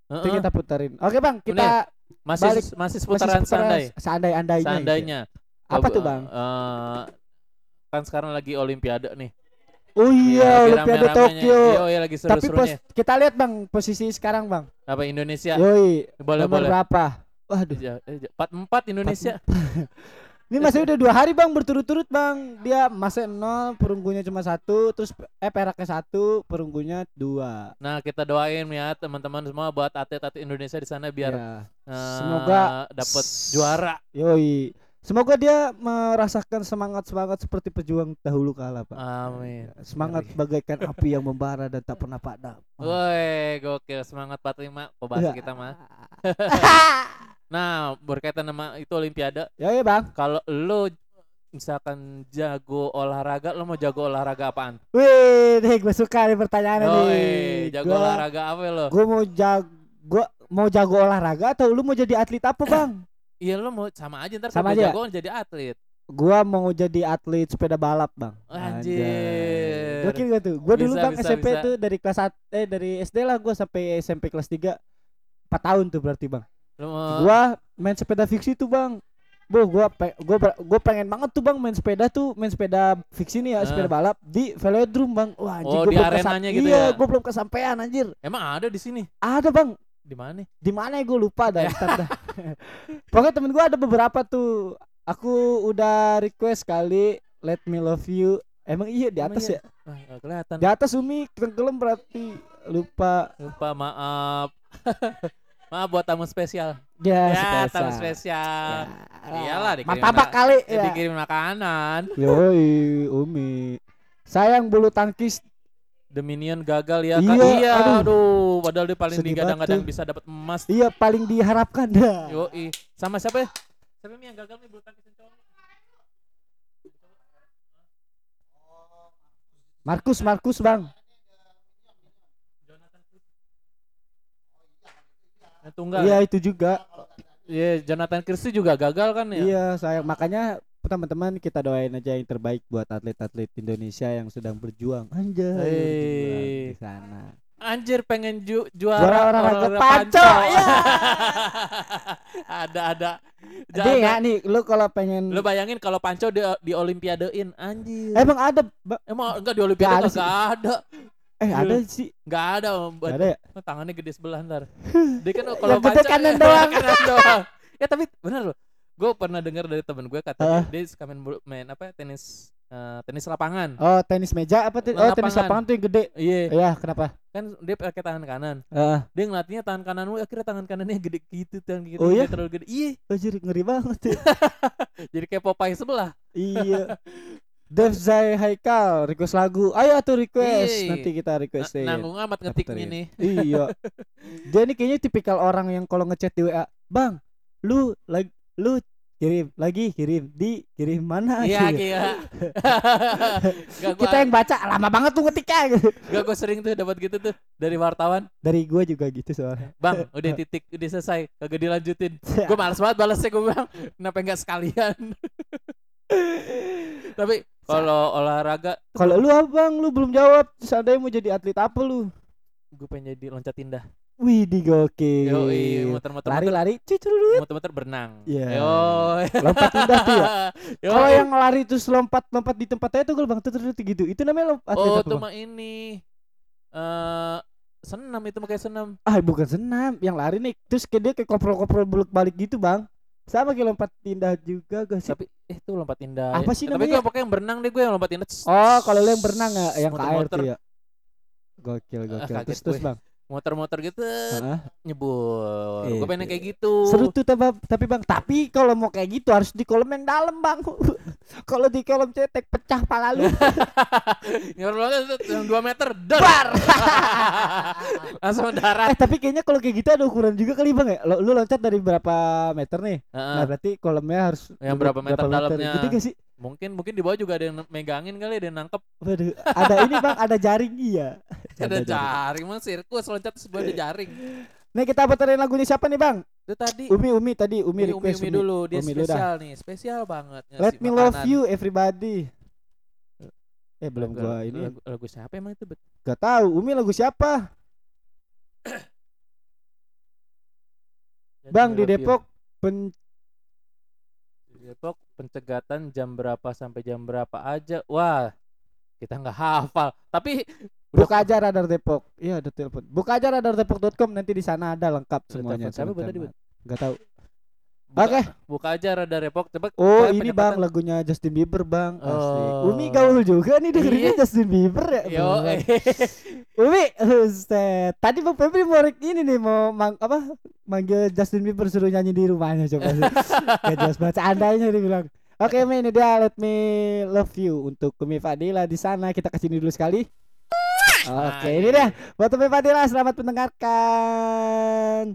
Nanti Heeh. kita puterin. Oke bang, kita Masih balik. masih seputaran sandai. Seandai-andainya. gitu. Seandainya. Apa Oh, tuh, Bang? eh, kan sekarang lagi olimpiade nih. Oh iya, lagi Olimpiade. Tokyo. Iya, iya lagi Tapi pos, kita lihat bang posisi sekarang bang. Apa Indonesia? Yoi, boleh nomor boleh. berapa? Waduh, Ja- eh, ja- Empat empat Indonesia. Ini masih udah dua hari bang berturut-turut bang. Dia masih nol, perunggunya cuma satu, terus eh peraknya satu, perunggunya dua. Nah kita doain ya teman-teman semua buat atlet-atlet Indonesia di sana biar Ya, eh, semoga dapat juara. Yoi, semoga dia merasakan semangat-semangat seperti pejuang dahulu kala pak. Amin. Semangat bagaikan api yang membara dan tak pernah padam. Woi, gokil semangat 45 pembahasan Iya. kita mah. Nah, berkaitan sama itu olimpiade, Yoi bang. kalau lo misalkan jago olahraga, lo mau jago olahraga apaan? Wih, nih gue suka nih pertanyaannya Yoi, nih. jago Gua- olahraga apa lo? gue mau jago gue mau jago olahraga atau lu mau jadi atlet apa bang? Iya lo mau sama aja ntar Sama aja ya? jago jadi atlet. gua mau jadi atlet sepeda balap bang. Anjir. Gokil gak tuh? Gua dulu Bisa, bang bisa, SMP bisa. tuh dari kelas 1 eh dari SD lah gua sampai SMP kelas 3 4 tahun tuh berarti bang. Gua main sepeda fiksi tuh bang. Bu, gua pe gua, gua pengen banget tuh bang main sepeda tuh main sepeda fiksi nih ya Ah. sepeda balap di velodrome bang. Wah anjir Oh, gua di belum arenanya gitu iya, ya? gua belum kesampaian anjir. emang ada di sini? Ada bang. Di mana? di mana ya gue lupa dah dah. Pokoknya temen gue ada beberapa tuh. Aku udah request kali Let Me Love You. Emang iya di Emang atas iya? ya? Kelihatan. Di atas Umi tenggelam berarti lupa. Lupa maaf. maaf buat tamu spesial. Ya, ya, spesial. tamu spesial. Ya. Iyalah, dikirim Martabak ma- kali Eh, ya. dikirim makanan. Yoi, Umi. Sayang bulu tangkis. The Minion gagal ya Iya, kan? Iya, aduh. aduh. Padahal dia paling Sedih digadang-gadang bisa dapat emas. Iya paling diharapkan dah. Yoi. Sama siapa ya? Siapa nih yang gagal nih bulu tangkis cowok? Markus, Markus bang. Jonathan Chris. Yang tunggal. Iya itu juga. Iya, Jonathan Christie juga gagal kan ya? Iya sayang. Makanya teman-teman kita doain aja yang terbaik buat atlet-atlet Indonesia yang sedang berjuang. Anjay. Berjuang di sana. Anjir pengen ju Juara juara olahraga panco, ya. ada ada. Jangan- nggak nih, lu kalau pengen Lu bayangin kalau panco di di olimpiadein anjir. Emang ada, Ba- Emang enggak di olimpiade enggak ada. Eh ada sih, Enggak ada. Nggak ada ya? Oh, Tangannya gede sebelah ntar. Dia kan kalau Yang gede kanan doang. kanan doang. Ya tapi bener loh. Gue pernah dengar dari temen gue katanya Ah. dia suka main, main apa ya, tenis eh, tenis lapangan. Oh tenis meja apa? Te- oh tenis Lapangan. tuh yang gede. Iya. Iya kenapa? kan dia pakai tangan kanan Ah, dia ngelatihnya tangan kananmu akhirnya tangan kanannya gede gitu tangan gitu Oh, iya? terlalu gede iya anjir ngeri banget ya. jadi kayak Popeye sebelah iya. Dev Zai Haikal request lagu. Ayo atuh request. Iya. Nanti kita Na- requestin. nanggung amat ngetiknya nih iya. Dia nih kayaknya tipikal orang yang kalau ngechat di WA, "Bang, lu lagi lu kirim lagi kirim di kirim mana?" iya Gitu. iya gua Kita yang baca lama banget tuh ngetiknya gitu. gak gua sering tuh dapat gitu tuh dari wartawan Dari gua juga gitu soalnya. bang udah titik udah selesai kagak dilanjutin gue males banget balasnya gue bilang kenapa enggak sekalian tapi kalau olahraga Kalau lu apa bang? Lu belum jawab. Seandainya mau jadi atlet apa lu? gue pengen jadi loncat indah Wih di gokil. Yoi, muter-muter Lari-lari cucurut. muter-muter berenang Iya. Yoi. Lompat indah tuh ya. Kalau yang lari terus lompat lompat di tempatnya itu gue bang tuh terus gitu. Itu namanya lompat oh itu mah ini eh senam itu mah kayak senam Ah bukan senam, yang lari nih terus kayak dia kayak koprol-koprol buluk balik gitu bang. Sama kayak lompat indah juga gak sih? tapi eh itu lompat indah Apa ya. sih tapi namanya? gue pokoknya yang berenang deh gue yang lompat indah Oh kalau lu yang berenang ya, yang ke air tuh ya. Gokil gokil. kaget terus terus bang. Muter-muter gitu Heeh. nyebur Iya, gue pengen iya. kayak gitu Seru tuh tapi, tapi bang. Tapi kalau mau kayak gitu harus di kolam yang dalam bang. kalau di kolam cetek pecah pala lu. Nyebur banget tuh, yang 2 meter dar langsung darat eh tapi kayaknya kalau kayak gitu ada ukuran juga kali bang ya. Lo- Lu loncat dari berapa meter nih? Heeh. Nah berarti kolamnya harus Yang berapa meter dalamnya? Gitu gak sih? Mungkin mungkin di bawah juga ada yang megangin kali ada yang nangkep Waduh, ada ini bang, ada jaring iya. ada jaring mah sirkus loncat sebuah ada jaring Nih kita puterin lagunya siapa nih bang? itu tadi Umi Umi tadi Umi Umi, Umi, request Umi dulu dia Umi dulu dah. spesial nih spesial banget Let me love you everybody. Eh belum Lagu- gua ini lagu, lagu siapa emang itu gak tahu Umi lagu siapa? Bang di. Depok pen di Depok pencegatan jam berapa sampai jam berapa aja wah kita nggak hafal tapi buka aja radar Depok. Iya ada telepon. Buka aja radar depok.com nanti di sana ada lengkap semuanya. Bu, tadi, Bu? teman-teman. Gak tahu. Oke. buka aja radar Depok coba Oh ini bang lagunya Justin Bieber bang. Asli. Oh. Umi gaul juga nih dengerinnya Iya. Justin Bieber ya. Yo, eh. Umi, Ustaz. Tadi Bang Febri mau ini nih mau mang, apa manggil Justin Bieber suruh nyanyi di rumahnya coba sih. Gak jelas baca andainya dia bilang. Oke, Mi, ini dia Let Me Love You untuk Umi Fadila di sana. Kita kasih dulu sekali. Oke, ini dia buat Umi Fadila. Selamat mendengarkan.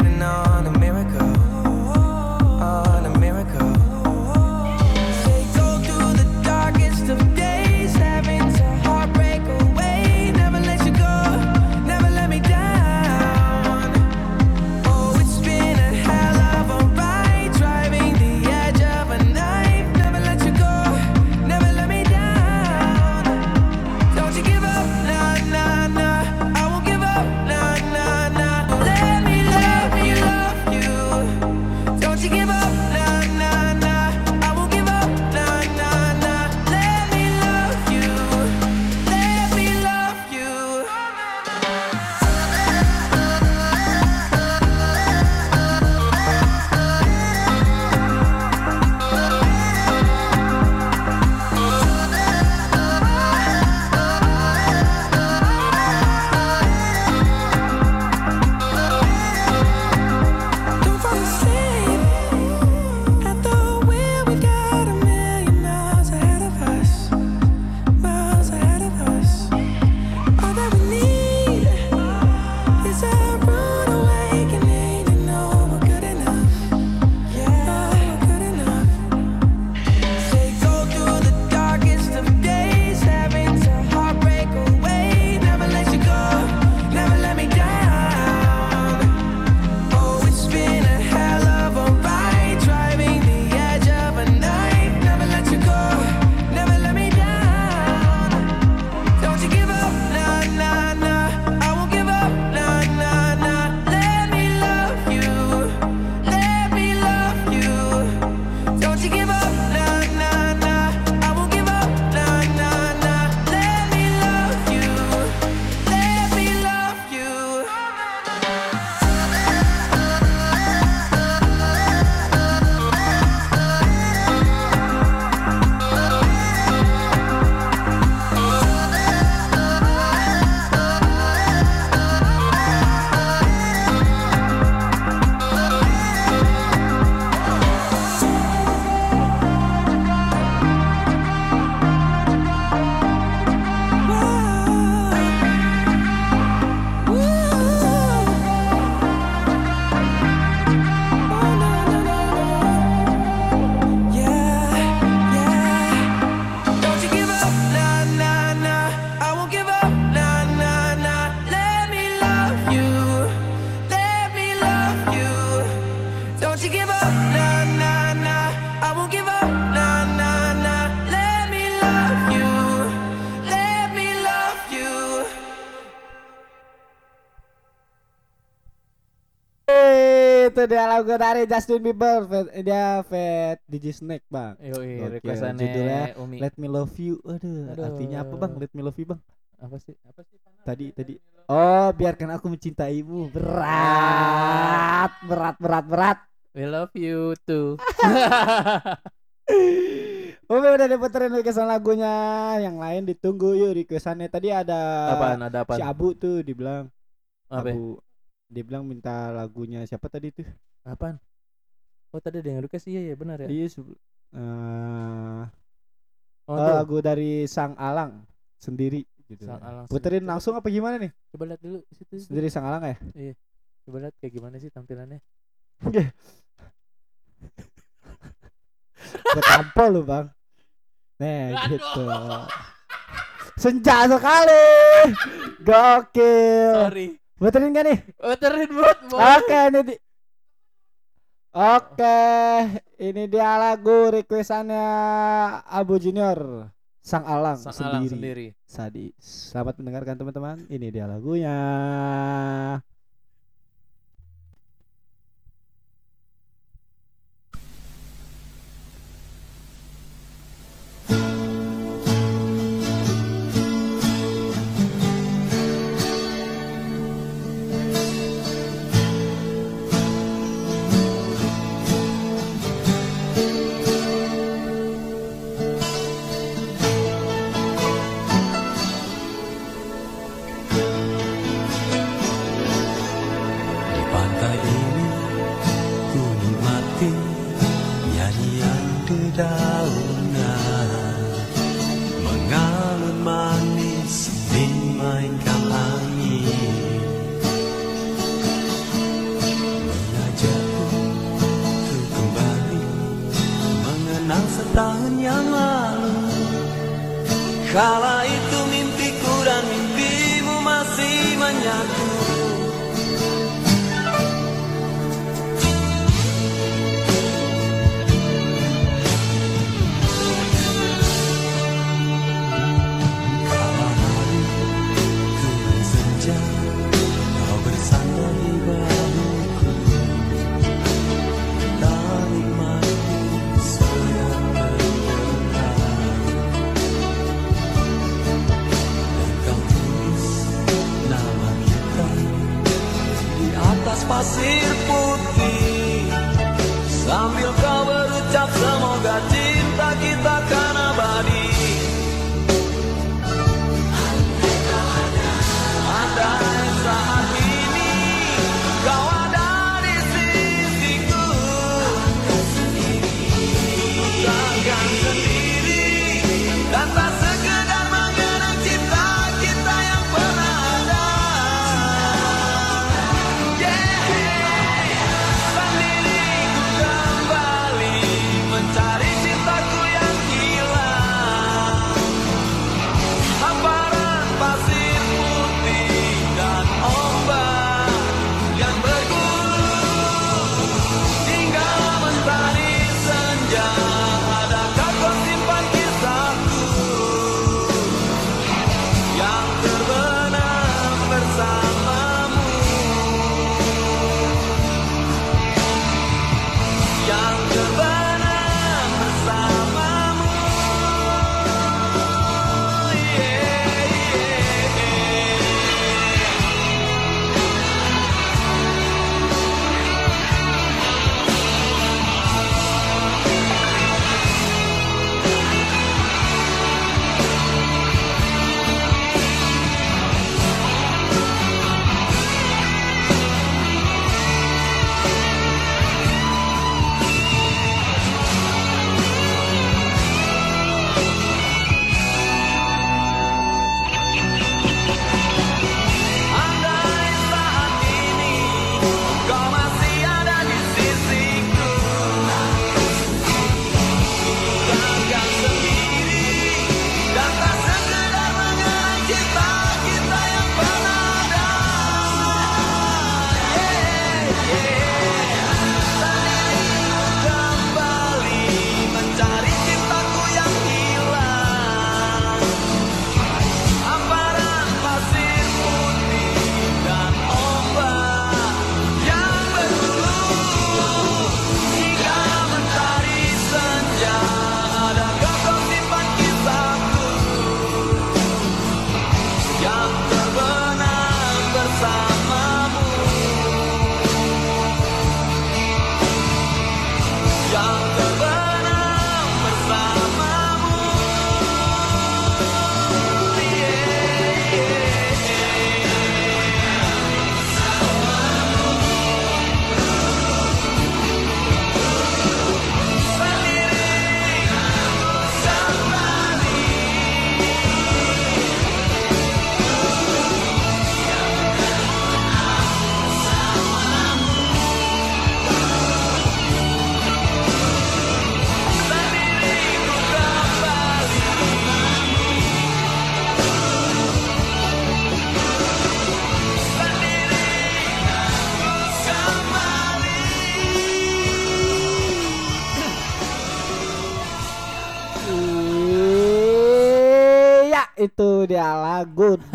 itu dia lagu dari Justin Bieber Fat- dia Fat DJ Snake bang Yoi, requestannya Judulnya Umi. Let Me Love You aduh, Aduh. artinya apa bang Let Me Love You bang apa sih? Apa sih? Pana? tadi tadi oh biarkan aku mencintaimu berat berat berat berat We love you too. Oke udah diputerin requestan lagunya Yang lain ditunggu yuk requestannya Tadi ada apaan? Ada apaan? Si Abu tuh dibilang Apa? Abu Dia bilang minta lagunya siapa tadi tuh Apaan? Oh tadi ada yang request iya ya benar ya. Iya eh, Oh, oh, lagu dari Sang Alang Sendiri gitu. Sang Alang Puterin sendiri. langsung apa gimana nih? Coba lihat dulu situ. Sendiri Sang Alang ya? Coba lihat kayak gimana sih tampilannya. Betampol lu bang Nah gitu Senja sekali Gokil Sorry. Puterin gak nih? Oh terin buat Oke ini di Oke Ini dia lagu requestannya Abu Junior Sang Alang Sang sendiri. Alang sendiri. Sadis Selamat mendengarkan teman-teman Ini dia lagunya Kala pasir putih. Sambil kau berucap semoga cinta kita kan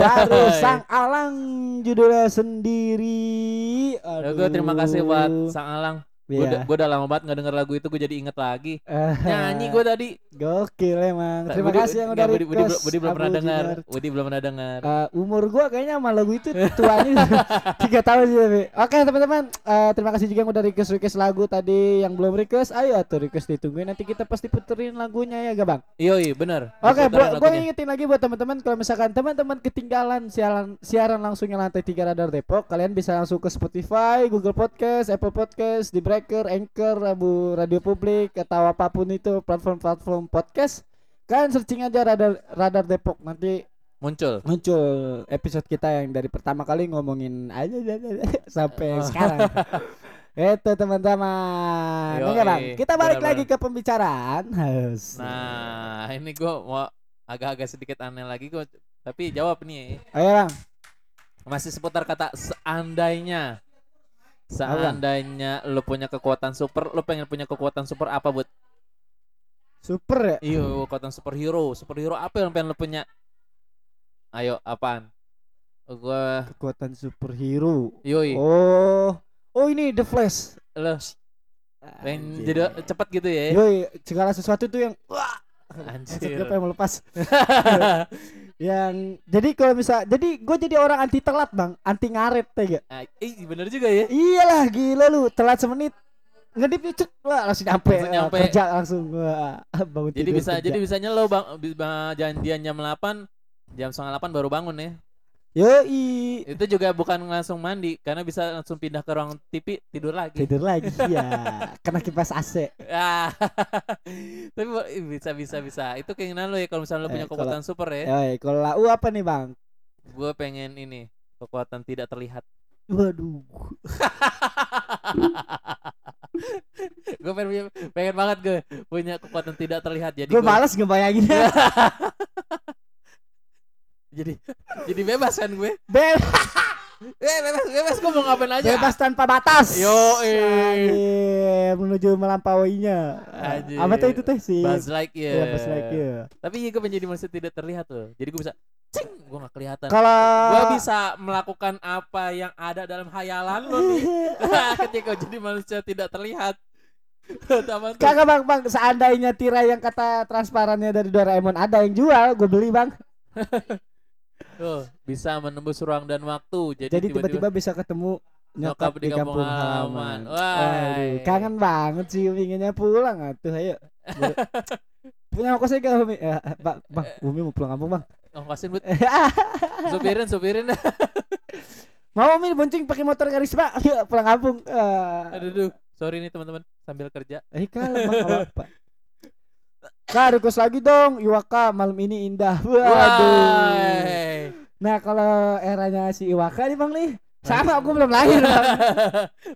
lagu dari Sang Alang judulnya sendiri. Ya, gue terima kasih buat Aduh. Sang Alang. Gue Iya. udah, lama banget nggak denger lagu itu, gue jadi inget lagi. Nyanyi gue tadi. Gokil emang. Terima Budi- kasih yang udah Budi, Budi, request. Budi belum pernah dengar. Budi belum pernah dengar. Eh, umur gua kayaknya sama lagu itu tuanya tiga tahun sih tapi. Oke teman-teman, eh, terima kasih juga yang udah request request lagu tadi yang belum request. Ayo tuh request ditungguin nanti kita pasti puterin lagunya ya gak bang? Iya, iya, bener. Oke, Diputerin gua, ingetin lagi buat teman-teman kalau misalkan teman-teman ketinggalan siaran siaran langsungnya lantai 3 Radar Depok, kalian bisa langsung ke Spotify, Google Podcast, Apple Podcast, di Breaker, Anchor, Abu Radio Publik atau apa pun itu platform-platform podcast. Kalian searching aja Radar Radar Depok nanti muncul. muncul episode kita yang dari pertama kali ngomongin aja sampai Oh. sekarang. Itu teman-teman. Bang, kita balik benar-benar. lagi ke pembicaraan. Nah, ini gue mau agak-agak sedikit aneh lagi kok. Tapi jawab nih. Ayo bang. Masih seputar kata seandainya. Seandainya lu punya kekuatan super, lu pengen punya kekuatan super apa, Bud? Super ya. Iya, kekuatan superhero. Superhero apa yang pengen lu punya? Ayo, apaan? Gua Kekuatan superhero. yoi, Oh. Oh ini The Flash. lu pengen Anjir. jadi cepet gitu ya. Yoi, segala sesuatu tuh yang wah, Anjir. Maksudnya pengen melepas. yang jadi kalau bisa jadi gue jadi orang anti telat bang anti ngaret? Ah, eh, bener juga ya. iyalah gila lu telat semenit ngedip cek wah langsung nyampe, Langsung Wah, nyampe. kerja langsung gua bangun Jadi tidur bisa kerja. jadi bisanya lo bang bi- ba- janjian jam 8 jam setengah 8 baru bangun ya. Yoi Itu juga bukan langsung mandi karena bisa langsung pindah ke ruang TV tidur lagi. tidur lagi ya kena kipas AC Ah, tapi bisa bisa bisa. Itu keinginan lo ya kalau misalnya lo Eh, punya kalau- kekuatan super ya. Yoi kalau lau apa nih bang Gue pengen ini kekuatan tidak terlihat. Waduh gue pengen, punya- pengen banget gue punya kekuatan tidak terlihat. Jadi gue males ngebayanginnya jadi jadi bebas kan gue. Be- Eh bebas bebas gue mau ngapain aja. bebas tanpa batas Yo, eh. Menuju melampauinya Anjir. apa tuh itu teh sih Buzz Lightyear. Iya, Buzz Lightyear. Tapi gue menjadi manusia tidak terlihat loh. Jadi gue bisa cing, gue gak kelihatan. Kalau Gue bisa melakukan apa yang ada dalam hayalan lo nih. Ketika jadi manusia tidak terlihat. Kagak bang bang seandainya tirai yang kata transparannya dari Doraemon ada yang jual gue beli bang Tuh, bisa menembus ruang dan waktu. Jadi, jadi tiba-tiba bisa ketemu nyokap di kampung halaman Wah. Waduh, kangen banget sih inginnya pulang atuh ayo punya kosnya gak Umi ya, bang bang Umi mau pulang kampung bang Ongkosin but. Supirin, supirin. mau Umi bonceng pakai motor Karisma ayo pulang kampung Ah. Aduh, aduh. Sorry nih teman-teman sambil kerja. Eh kalem bang nggak apa Kak request lagi dong Iwaka malam ini indah Waduh Wah. Nah kalau eranya si Iwaka nih bang nih Sama aku belum lahir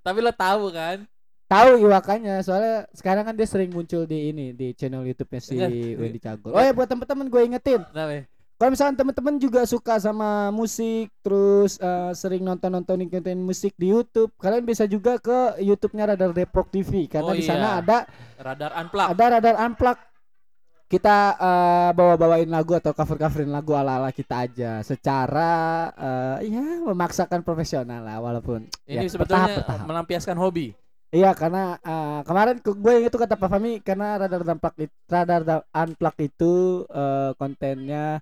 Tapi lo tahu kan? Tahu Iwakanya soalnya sekarang kan dia sering muncul di ini Di channel Youtube-nya si Enggak. Wendy Cagol Oh ya buat temen-temen gue ingetin Kenapa? Kalau misalkan temen-temen juga suka sama musik, terus eh, sering nonton-nontonin konten musik di YouTube, kalian bisa juga ke YouTube-nya Radar Depok TV karena Oh di sana iya. ada Radar unplug. ada Radar Unplug. Kita eh, bawa-bawain lagu atau cover-coverin lagu ala-ala kita aja secara eh, ya memaksakan profesional lah walaupun ya, Ini sebetulnya bertahap-bertahap. melampiaskan hobi. Iya karena eh, kemarin ke- gue yang itu kata Pak Fami karena Radar Unplug itu, Radar Da- Unplug itu eh, kontennya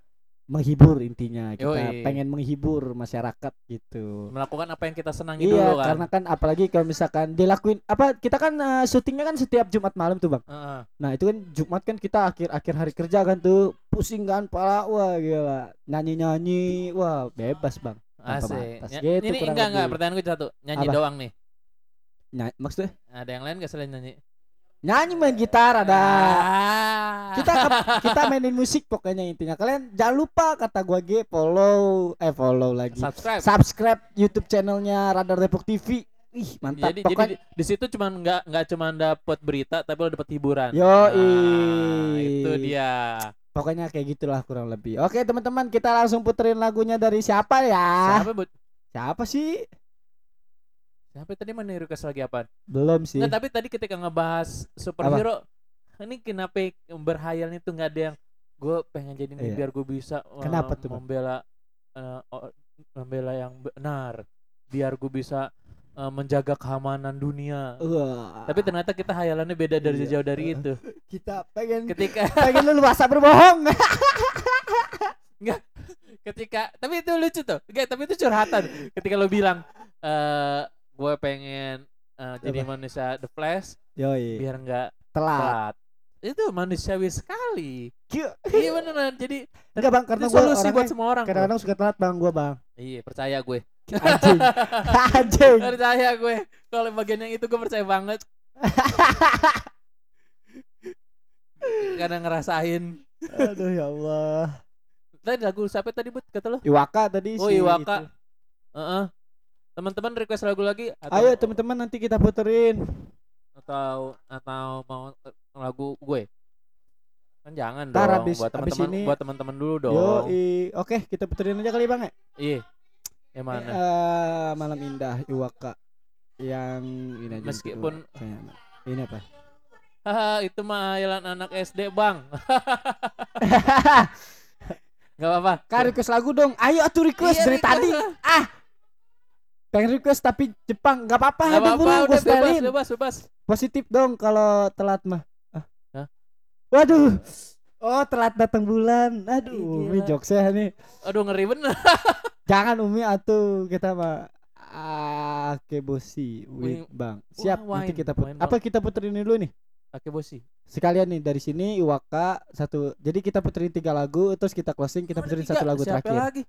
menghibur intinya kita Yoi. pengen menghibur masyarakat gitu. Melakukan apa yang kita senangi Iya dulu kan. karena kan apalagi kalau misalkan dilakuin apa kita kan eh, syutingnya kan setiap Jumat malam tuh bang. Heeh. Nah itu kan Jumat kan kita akhir akhir hari kerja kan tuh pusing kan pala wah gila nyanyi nyanyi wah bebas bang. Tanpa Asik. Gitu ini enggak enggak pertanyaan gue satu. Nyanyi Apa? doang nih. Ny- maksudnya Ada yang lain gak selain nyanyi? Nyanyi main gitar ada. Ah. kita kita mainin musik pokoknya intinya kalian jangan lupa kata gua G follow eh follow lagi subscribe. subscribe YouTube channelnya Radar Depok TV ih mantap Jadi jadi pokoknya di, di situ cuman nggak nggak cuman dapat berita tapi lo dapat hiburan. Yo, Nah, itu dia. pokoknya kayak gitulah kurang lebih oke teman-teman kita langsung puterin lagunya dari siapa ya Siapa Bud? siapa sih Siapa tadi mana request lagi apa? belum sih Nggak, tapi tadi ketika ngebahas superhero ini kenapa berhayalnya tuh nggak ada yang gue pengen jadi ini Iya. biar gue bisa eh, Kenapa tuh, Bang? membela o- membela yang benar biar gue bisa eh, menjaga keamanan dunia Wah. tapi ternyata kita hayalannya beda dari Iya. jauh dari itu kita pengen ketika pengen lu masa berbohong. ketika tapi itu lucu tuh Enggak, tapi itu curhatan ketika lo bilang eh gue pengen eh, jadi Apa? manusia the flash Yoi. biar nggak Telat. telat itu manusiawi sekali iya beneran jadi Enggak bang, karena gue solusi buat semua orang bro. kadang-kadang suka telat bang gue bang. iya percaya gue Anjing. Anjing. percaya gue kalau bagian yang itu gue percaya banget kadang ngerasain Aduh ya Allah. tadi lagu siapa tadi buat kata lo Iwaka tadi Oh, si Iwaka. Heeh. Teman-teman request lagu lagi atau Ayo teman-teman nanti kita puterin. atau atau mau eh, lagu gue kan jangan Ntar dong abis- buat teman-teman ini- buat teman-teman dulu Yo, dong oke kita puterin aja kali bang ya. iya yang mana Eh, malam indah Iwaka yang ini aja. Meskipun-. Kayaknya. ini apa? haha itu mah hayalan anak SD bang nggak apa-apa Kak request lagu dong. Ayo atuh request Iya, dari request tadi. lah. Pengen request tapi Jepang nggak apa-apa. nggak Ada apa-apa udah bebas bebas bebas Positif dong kalau telat mah. Ah. Hah? Waduh. Oh telat datang bulan. Aduh, Umi gila. jokesnya nih. aduh ngeri bener Jangan Umi atuh kita mah Akeboshi Wih, with Bang. Siap wah, nanti wine, kita put wine apa kita puterin dulu nih. Oke bosi Sekalian nih dari sini Iwaka satu. Jadi kita puterin tiga lagu terus kita closing kita puterin satu lagu Siapa terakhir. lagi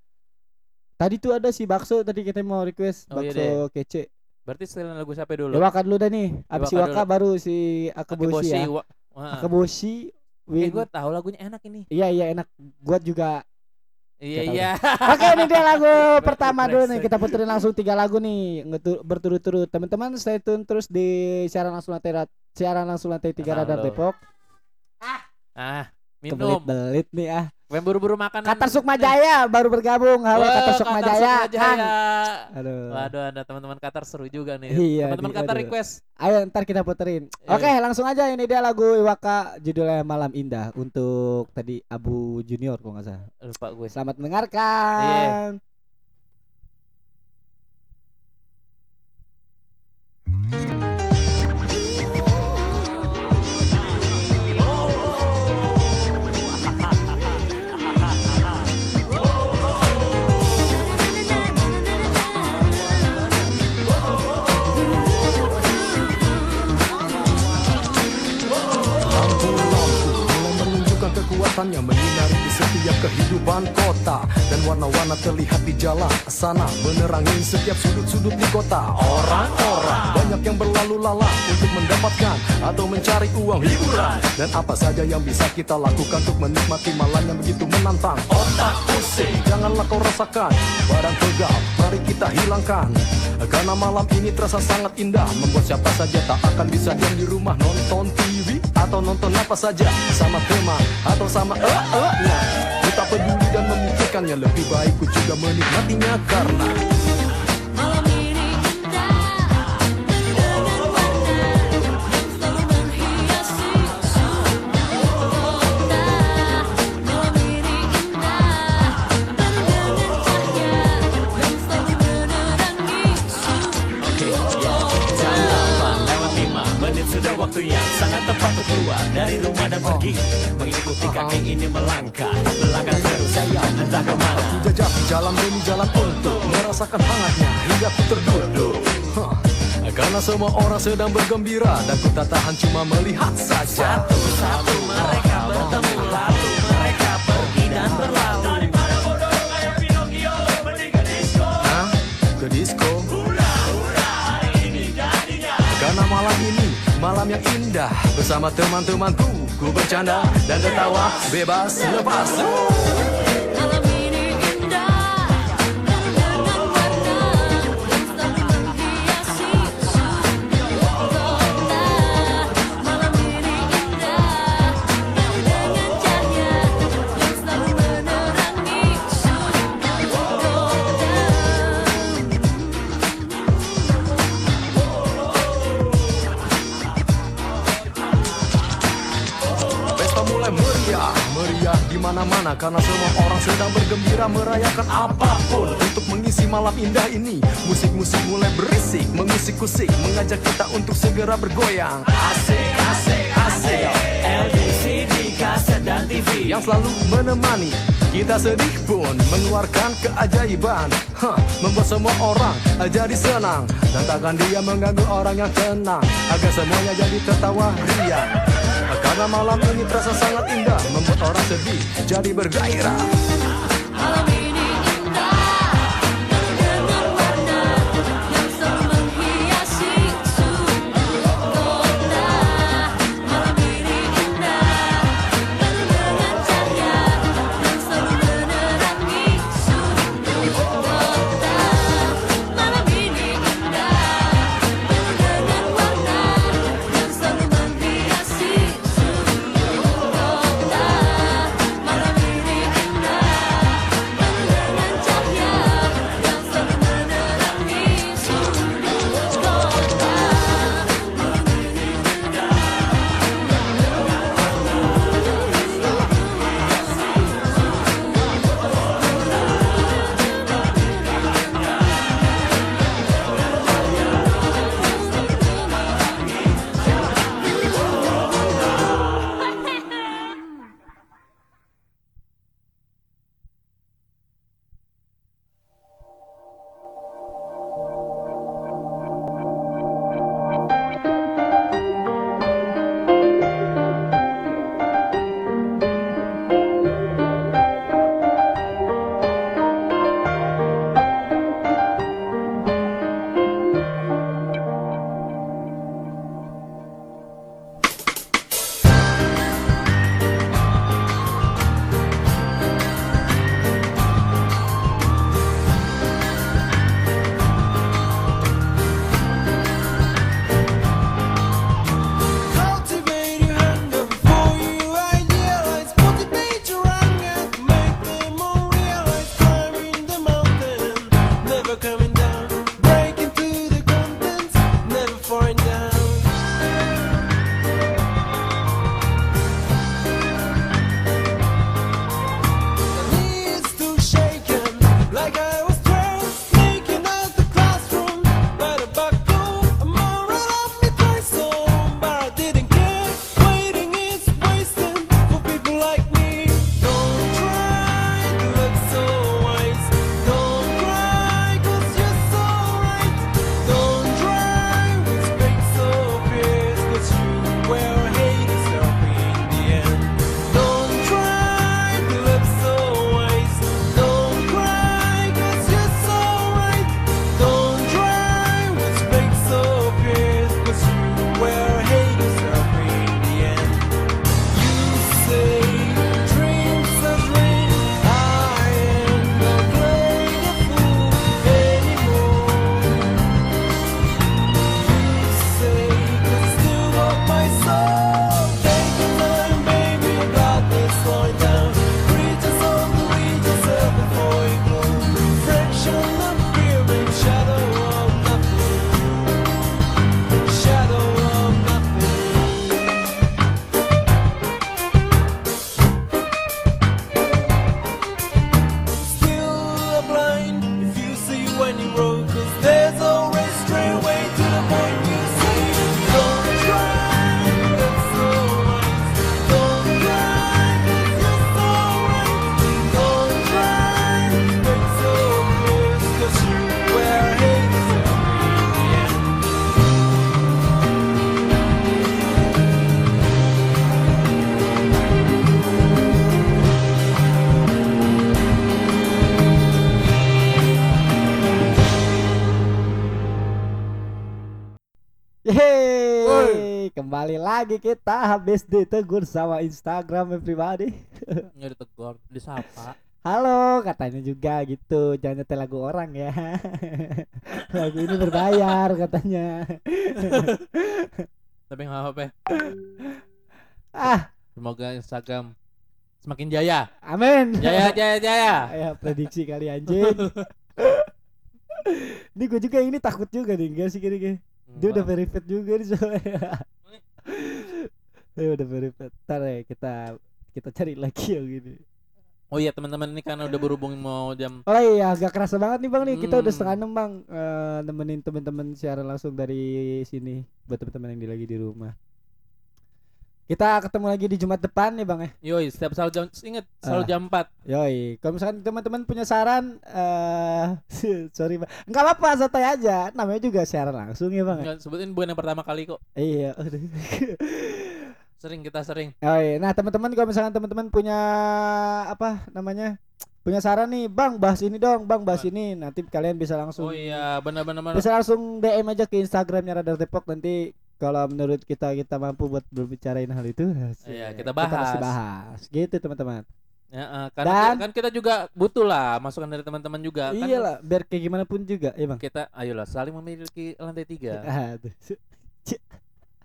Tadi tuh ada si Bakso tadi kita mau request Oh, iya Bakso kece. berarti setelan lagu siapa dulu Iwaka dulu dah nih. Abis Iwaka Iwaka baru si Akeboshi ya. Wa- Wah. Akeboshi Eh with gue tahu lagunya enak ini Iya iya enak. Gua juga. iya iya Oke ini dia lagu pertama dulu nih kita puterin langsung tiga lagu nih berturut-turut. Teman-teman stay tune terus di siaran langsung lantai Ra- siaran langsung lantai tiga. Radar Depok. ah minum Kebelit-belit nih ah. Pengen buru-buru makan Katar Sukma Jaya baru bergabung. Halo Katar Sukma Jaya. Aduh. Waduh, ada teman-teman Qatar seru juga nih. Iya, teman-teman Qatar request. Ayo ntar kita puterin. Iya. Oke langsung aja ini dia lagu Iwaka judulnya Malam Indah untuk tadi Abu Junior kalau nggak salah. Lupa gue. Selamat mendengarkan. Lampu-lampu 山鸟们 setiap kehidupan kota. Dan warna-warna terlihat di jalan sana menerangi setiap sudut-sudut di kota. Orang-orang banyak yang berlalu lalang untuk mendapatkan atau mencari uang hiburan. Dan apa saja yang bisa kita lakukan untuk menikmati malam yang begitu menantang. Otak pusing, janganlah kau rasakan. Barang pegal, mari kita hilangkan. Karena malam ini terasa sangat indah. Membuat siapa saja tak akan bisa diam di rumah. Nonton TV atau nonton apa saja. Sama teman atau sama tak peduli dan memikirkannya Lebih baik ku juga menikmatinya Karena sudah waktunya Sangat tepat untuk keluar dari rumah dan pergi. Mengikuti kaki ini melangkah Melangkah terus saya entah ke mana. Ku jajaki jalan demi jalan untuk Merasakan hangatnya hingga ku terduduk. Karena semua orang sedang bergembira Dan ku tak tahan cuma melihat saja. Satu mereka bertemu Lalu mereka pergi dan berlalu malam yang indah. Bersama teman-temanku Ku bercanda dan tertawa Bebas lepas. Malam Karena semua orang sedang bergembira merayakan apa pun. Untuk mengisi malam indah ini Musik-musik mulai berisik, mengisi kusik Mengajak kita untuk segera bergoyang. Asik, asik, asik. LCD, kaset dan TV Yang selalu menemani kita sedih pun mengeluarkan keajaiban. Huh, Membuat semua orang jadi senang. Dan takkan dia mengganggu orang yang tenang. Agar semuanya jadi tertawa riang. Karena malam ini terasa sangat indah Membuat orang sedih jadi bergairah. kembali lagi kita habis ditegur sama Instagram ya, pribadi. Nggak ditegur disapa. Halo katanya juga gitu. Jangan nyetel lagu orang ya. Lagu ini berbayar katanya. Tapi nggak apa-apa. Ah. Semoga Instagram semakin jaya. Amin. Jaya jaya jaya. Ya prediksi kali anjing. Ini gue juga ini takut juga nih gak sih gini-gini dia udah verified juga nih soalnya. Itu udah beribet. Ntar ya kita kita cari lagi yang gini. Oh iya teman-teman ini karena udah berhubung mau jam. Oh iya agak kerasa banget nih bang nih kita hmm. udah setengah enam bang uh, nemenin teman-teman siaran langsung dari sini buat teman-teman yang lagi di rumah. Kita ketemu lagi di Jumat depan nih bang ya. Yoi setiap selalu jam inget selalu uh, jam 4 Yoi kalau misalkan teman-teman punya saran uh, sorry bang nggak apa-apa santai aja namanya juga siaran langsung ya bang. Ya. Nggak, sebutin bukan yang pertama kali kok. Iya. Sering kita sering. Yoi, nah teman-teman kalau misalkan teman-teman punya apa namanya, punya saran nih, bang bahas ini dong, bang bahas ini. Nanti kalian bisa langsung Oh iya, benar-benar benar. bisa langsung DM aja ke Instagramnya Radar Depok nanti kalau menurut kita kita mampu buat berbicarain hal itu Iya, kita bahas. bahas gitu teman-teman Ya, eh, karena Dan- kan kita juga butuh lah masukan dari teman-teman juga kan. iyalah biar kayak gimana pun juga ya bang Kita ayolah saling memiliki lantai tiga.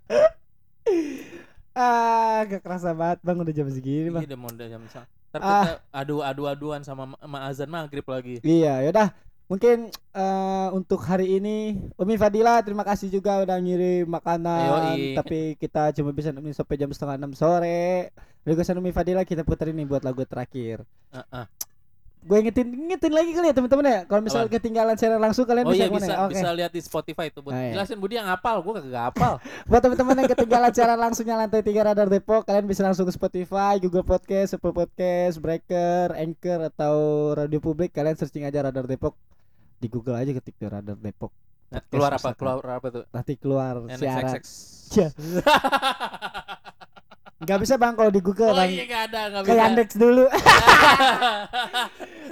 Aduh. ah gak kerasa banget bang udah jam segini bang Ini udah mau udah jam sa- Ntar Ah. kita adu adu aduan sama ma- azan maghrib lagi. iya yaudah mungkin eh, untuk hari ini Umi Fadila terima kasih juga udah ngirim makanan Yoi. tapi kita cuma bisa nemenin sampai jam setengah enam sore Requestan Umi Fadila kita puterin nih buat lagu terakhir Heeh. Gue ingetin ingetin lagi kali ya teman-teman ya kalau misalnya ketinggalan siaran langsung kalian Oh bisa iya bisa ya? Bisa lihat di Spotify tuh. Bud. Ah, iya. Jelasin Budi yang hafal, gua kagak hafal. buat teman-teman yang ketinggalan siaran langsungnya lantai 3 Radar Depok kalian bisa langsung ke Spotify Google Podcast Apple Podcast Breaker Anchor atau Radio Publik kalian searching aja Radar Depok di Google aja ketik tuh Radar Depok Nah, Podcast keluar apa? Keluar apa tuh? nanti keluar siaran Ya. nggak bisa bang kalau di Google Oh bang iya ada, nggak ke bisa. Yandex dulu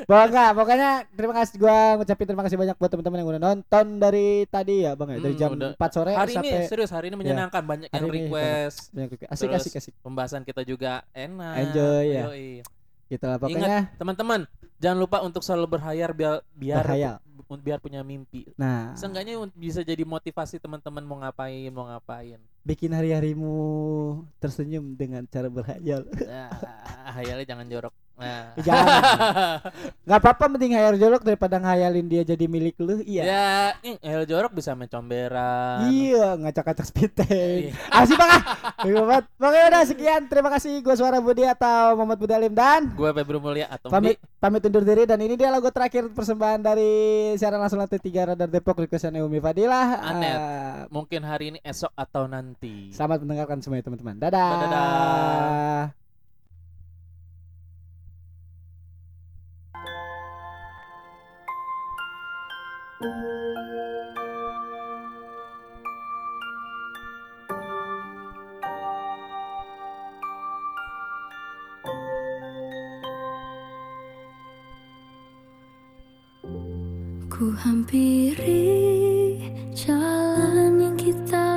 Pokoknya, pokoknya terima kasih gua ngucapin terima kasih banyak buat teman-teman yang udah nonton dari tadi ya Bang ya, dari Hmm, jam udah. 4 sore Hari ini sampai serius hari ini menyenangkan banyak yang Hari ini request. banyak asik Terus asik asik. Pembahasan kita juga enak. Enjoy, ya. Yoi. Gitu lah pokoknya Teman-teman, jangan lupa untuk selalu berhayal biar biar berhayal. biar punya mimpi. Nah, Seenggaknya bisa jadi motivasi teman-teman mau ngapain, mau ngapain. bikin hari-harimu tersenyum dengan cara berhayal. Nah, hayalnya jangan jorok. Nah. Jangan. Nggak apa-apa mending hayal jorok daripada ngayalin dia jadi milik lu. Iya. Ya, hayal jorok bisa main comberan. Iya, ngacak-ngacak tank. Iya. Asik banget. Terima banget. Pokoknya udah sekian. Terima kasih gua Suara Budi atau Muhammad Budi Alim dan Gue Febri Mulia atau pamit pamit undur diri dan ini dia lagu terakhir persembahan dari siaran langsung lantai 3 Radar Depok requestan Umi Fadilah. Anet. Eh, mungkin hari ini, esok atau nanti. selamat mendengarkan semuanya teman-teman. Dadah. Dadah. Ku hampiri jalan yang kita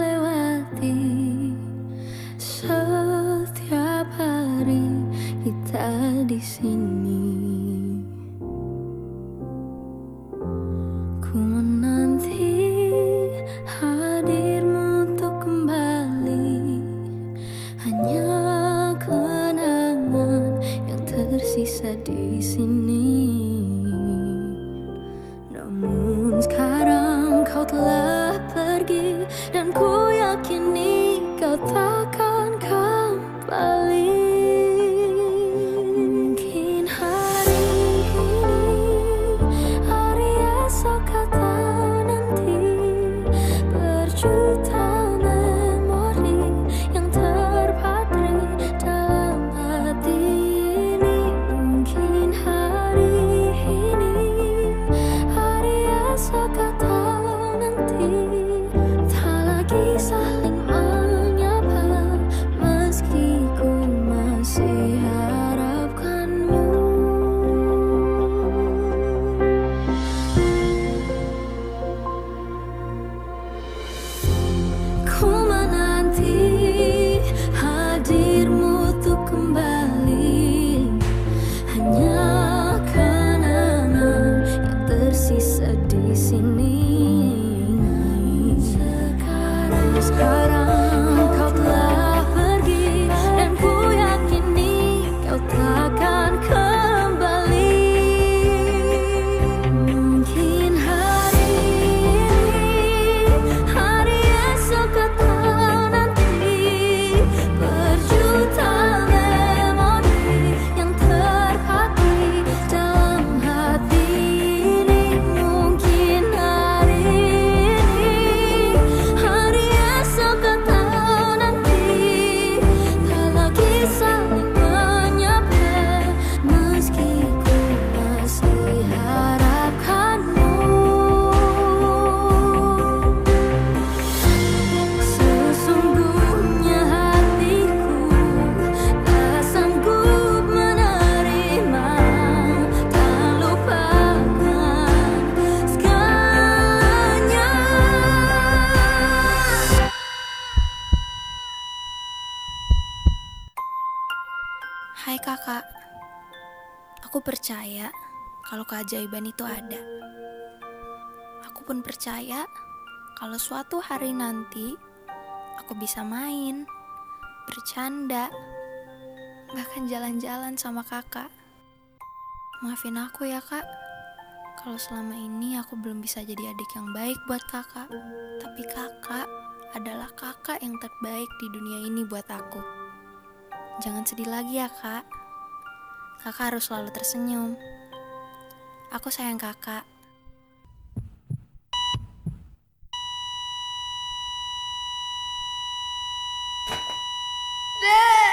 facing suatu hari nanti aku bisa main, bercanda, bahkan jalan-jalan sama kakak. Maafin aku ya kak, kalau selama ini aku belum bisa jadi adik yang baik buat kakak. Tapi kakak adalah kakak yang terbaik di dunia ini buat aku. Jangan sedih lagi ya kak. Kakak harus selalu tersenyum. Aku sayang kakak. Boo!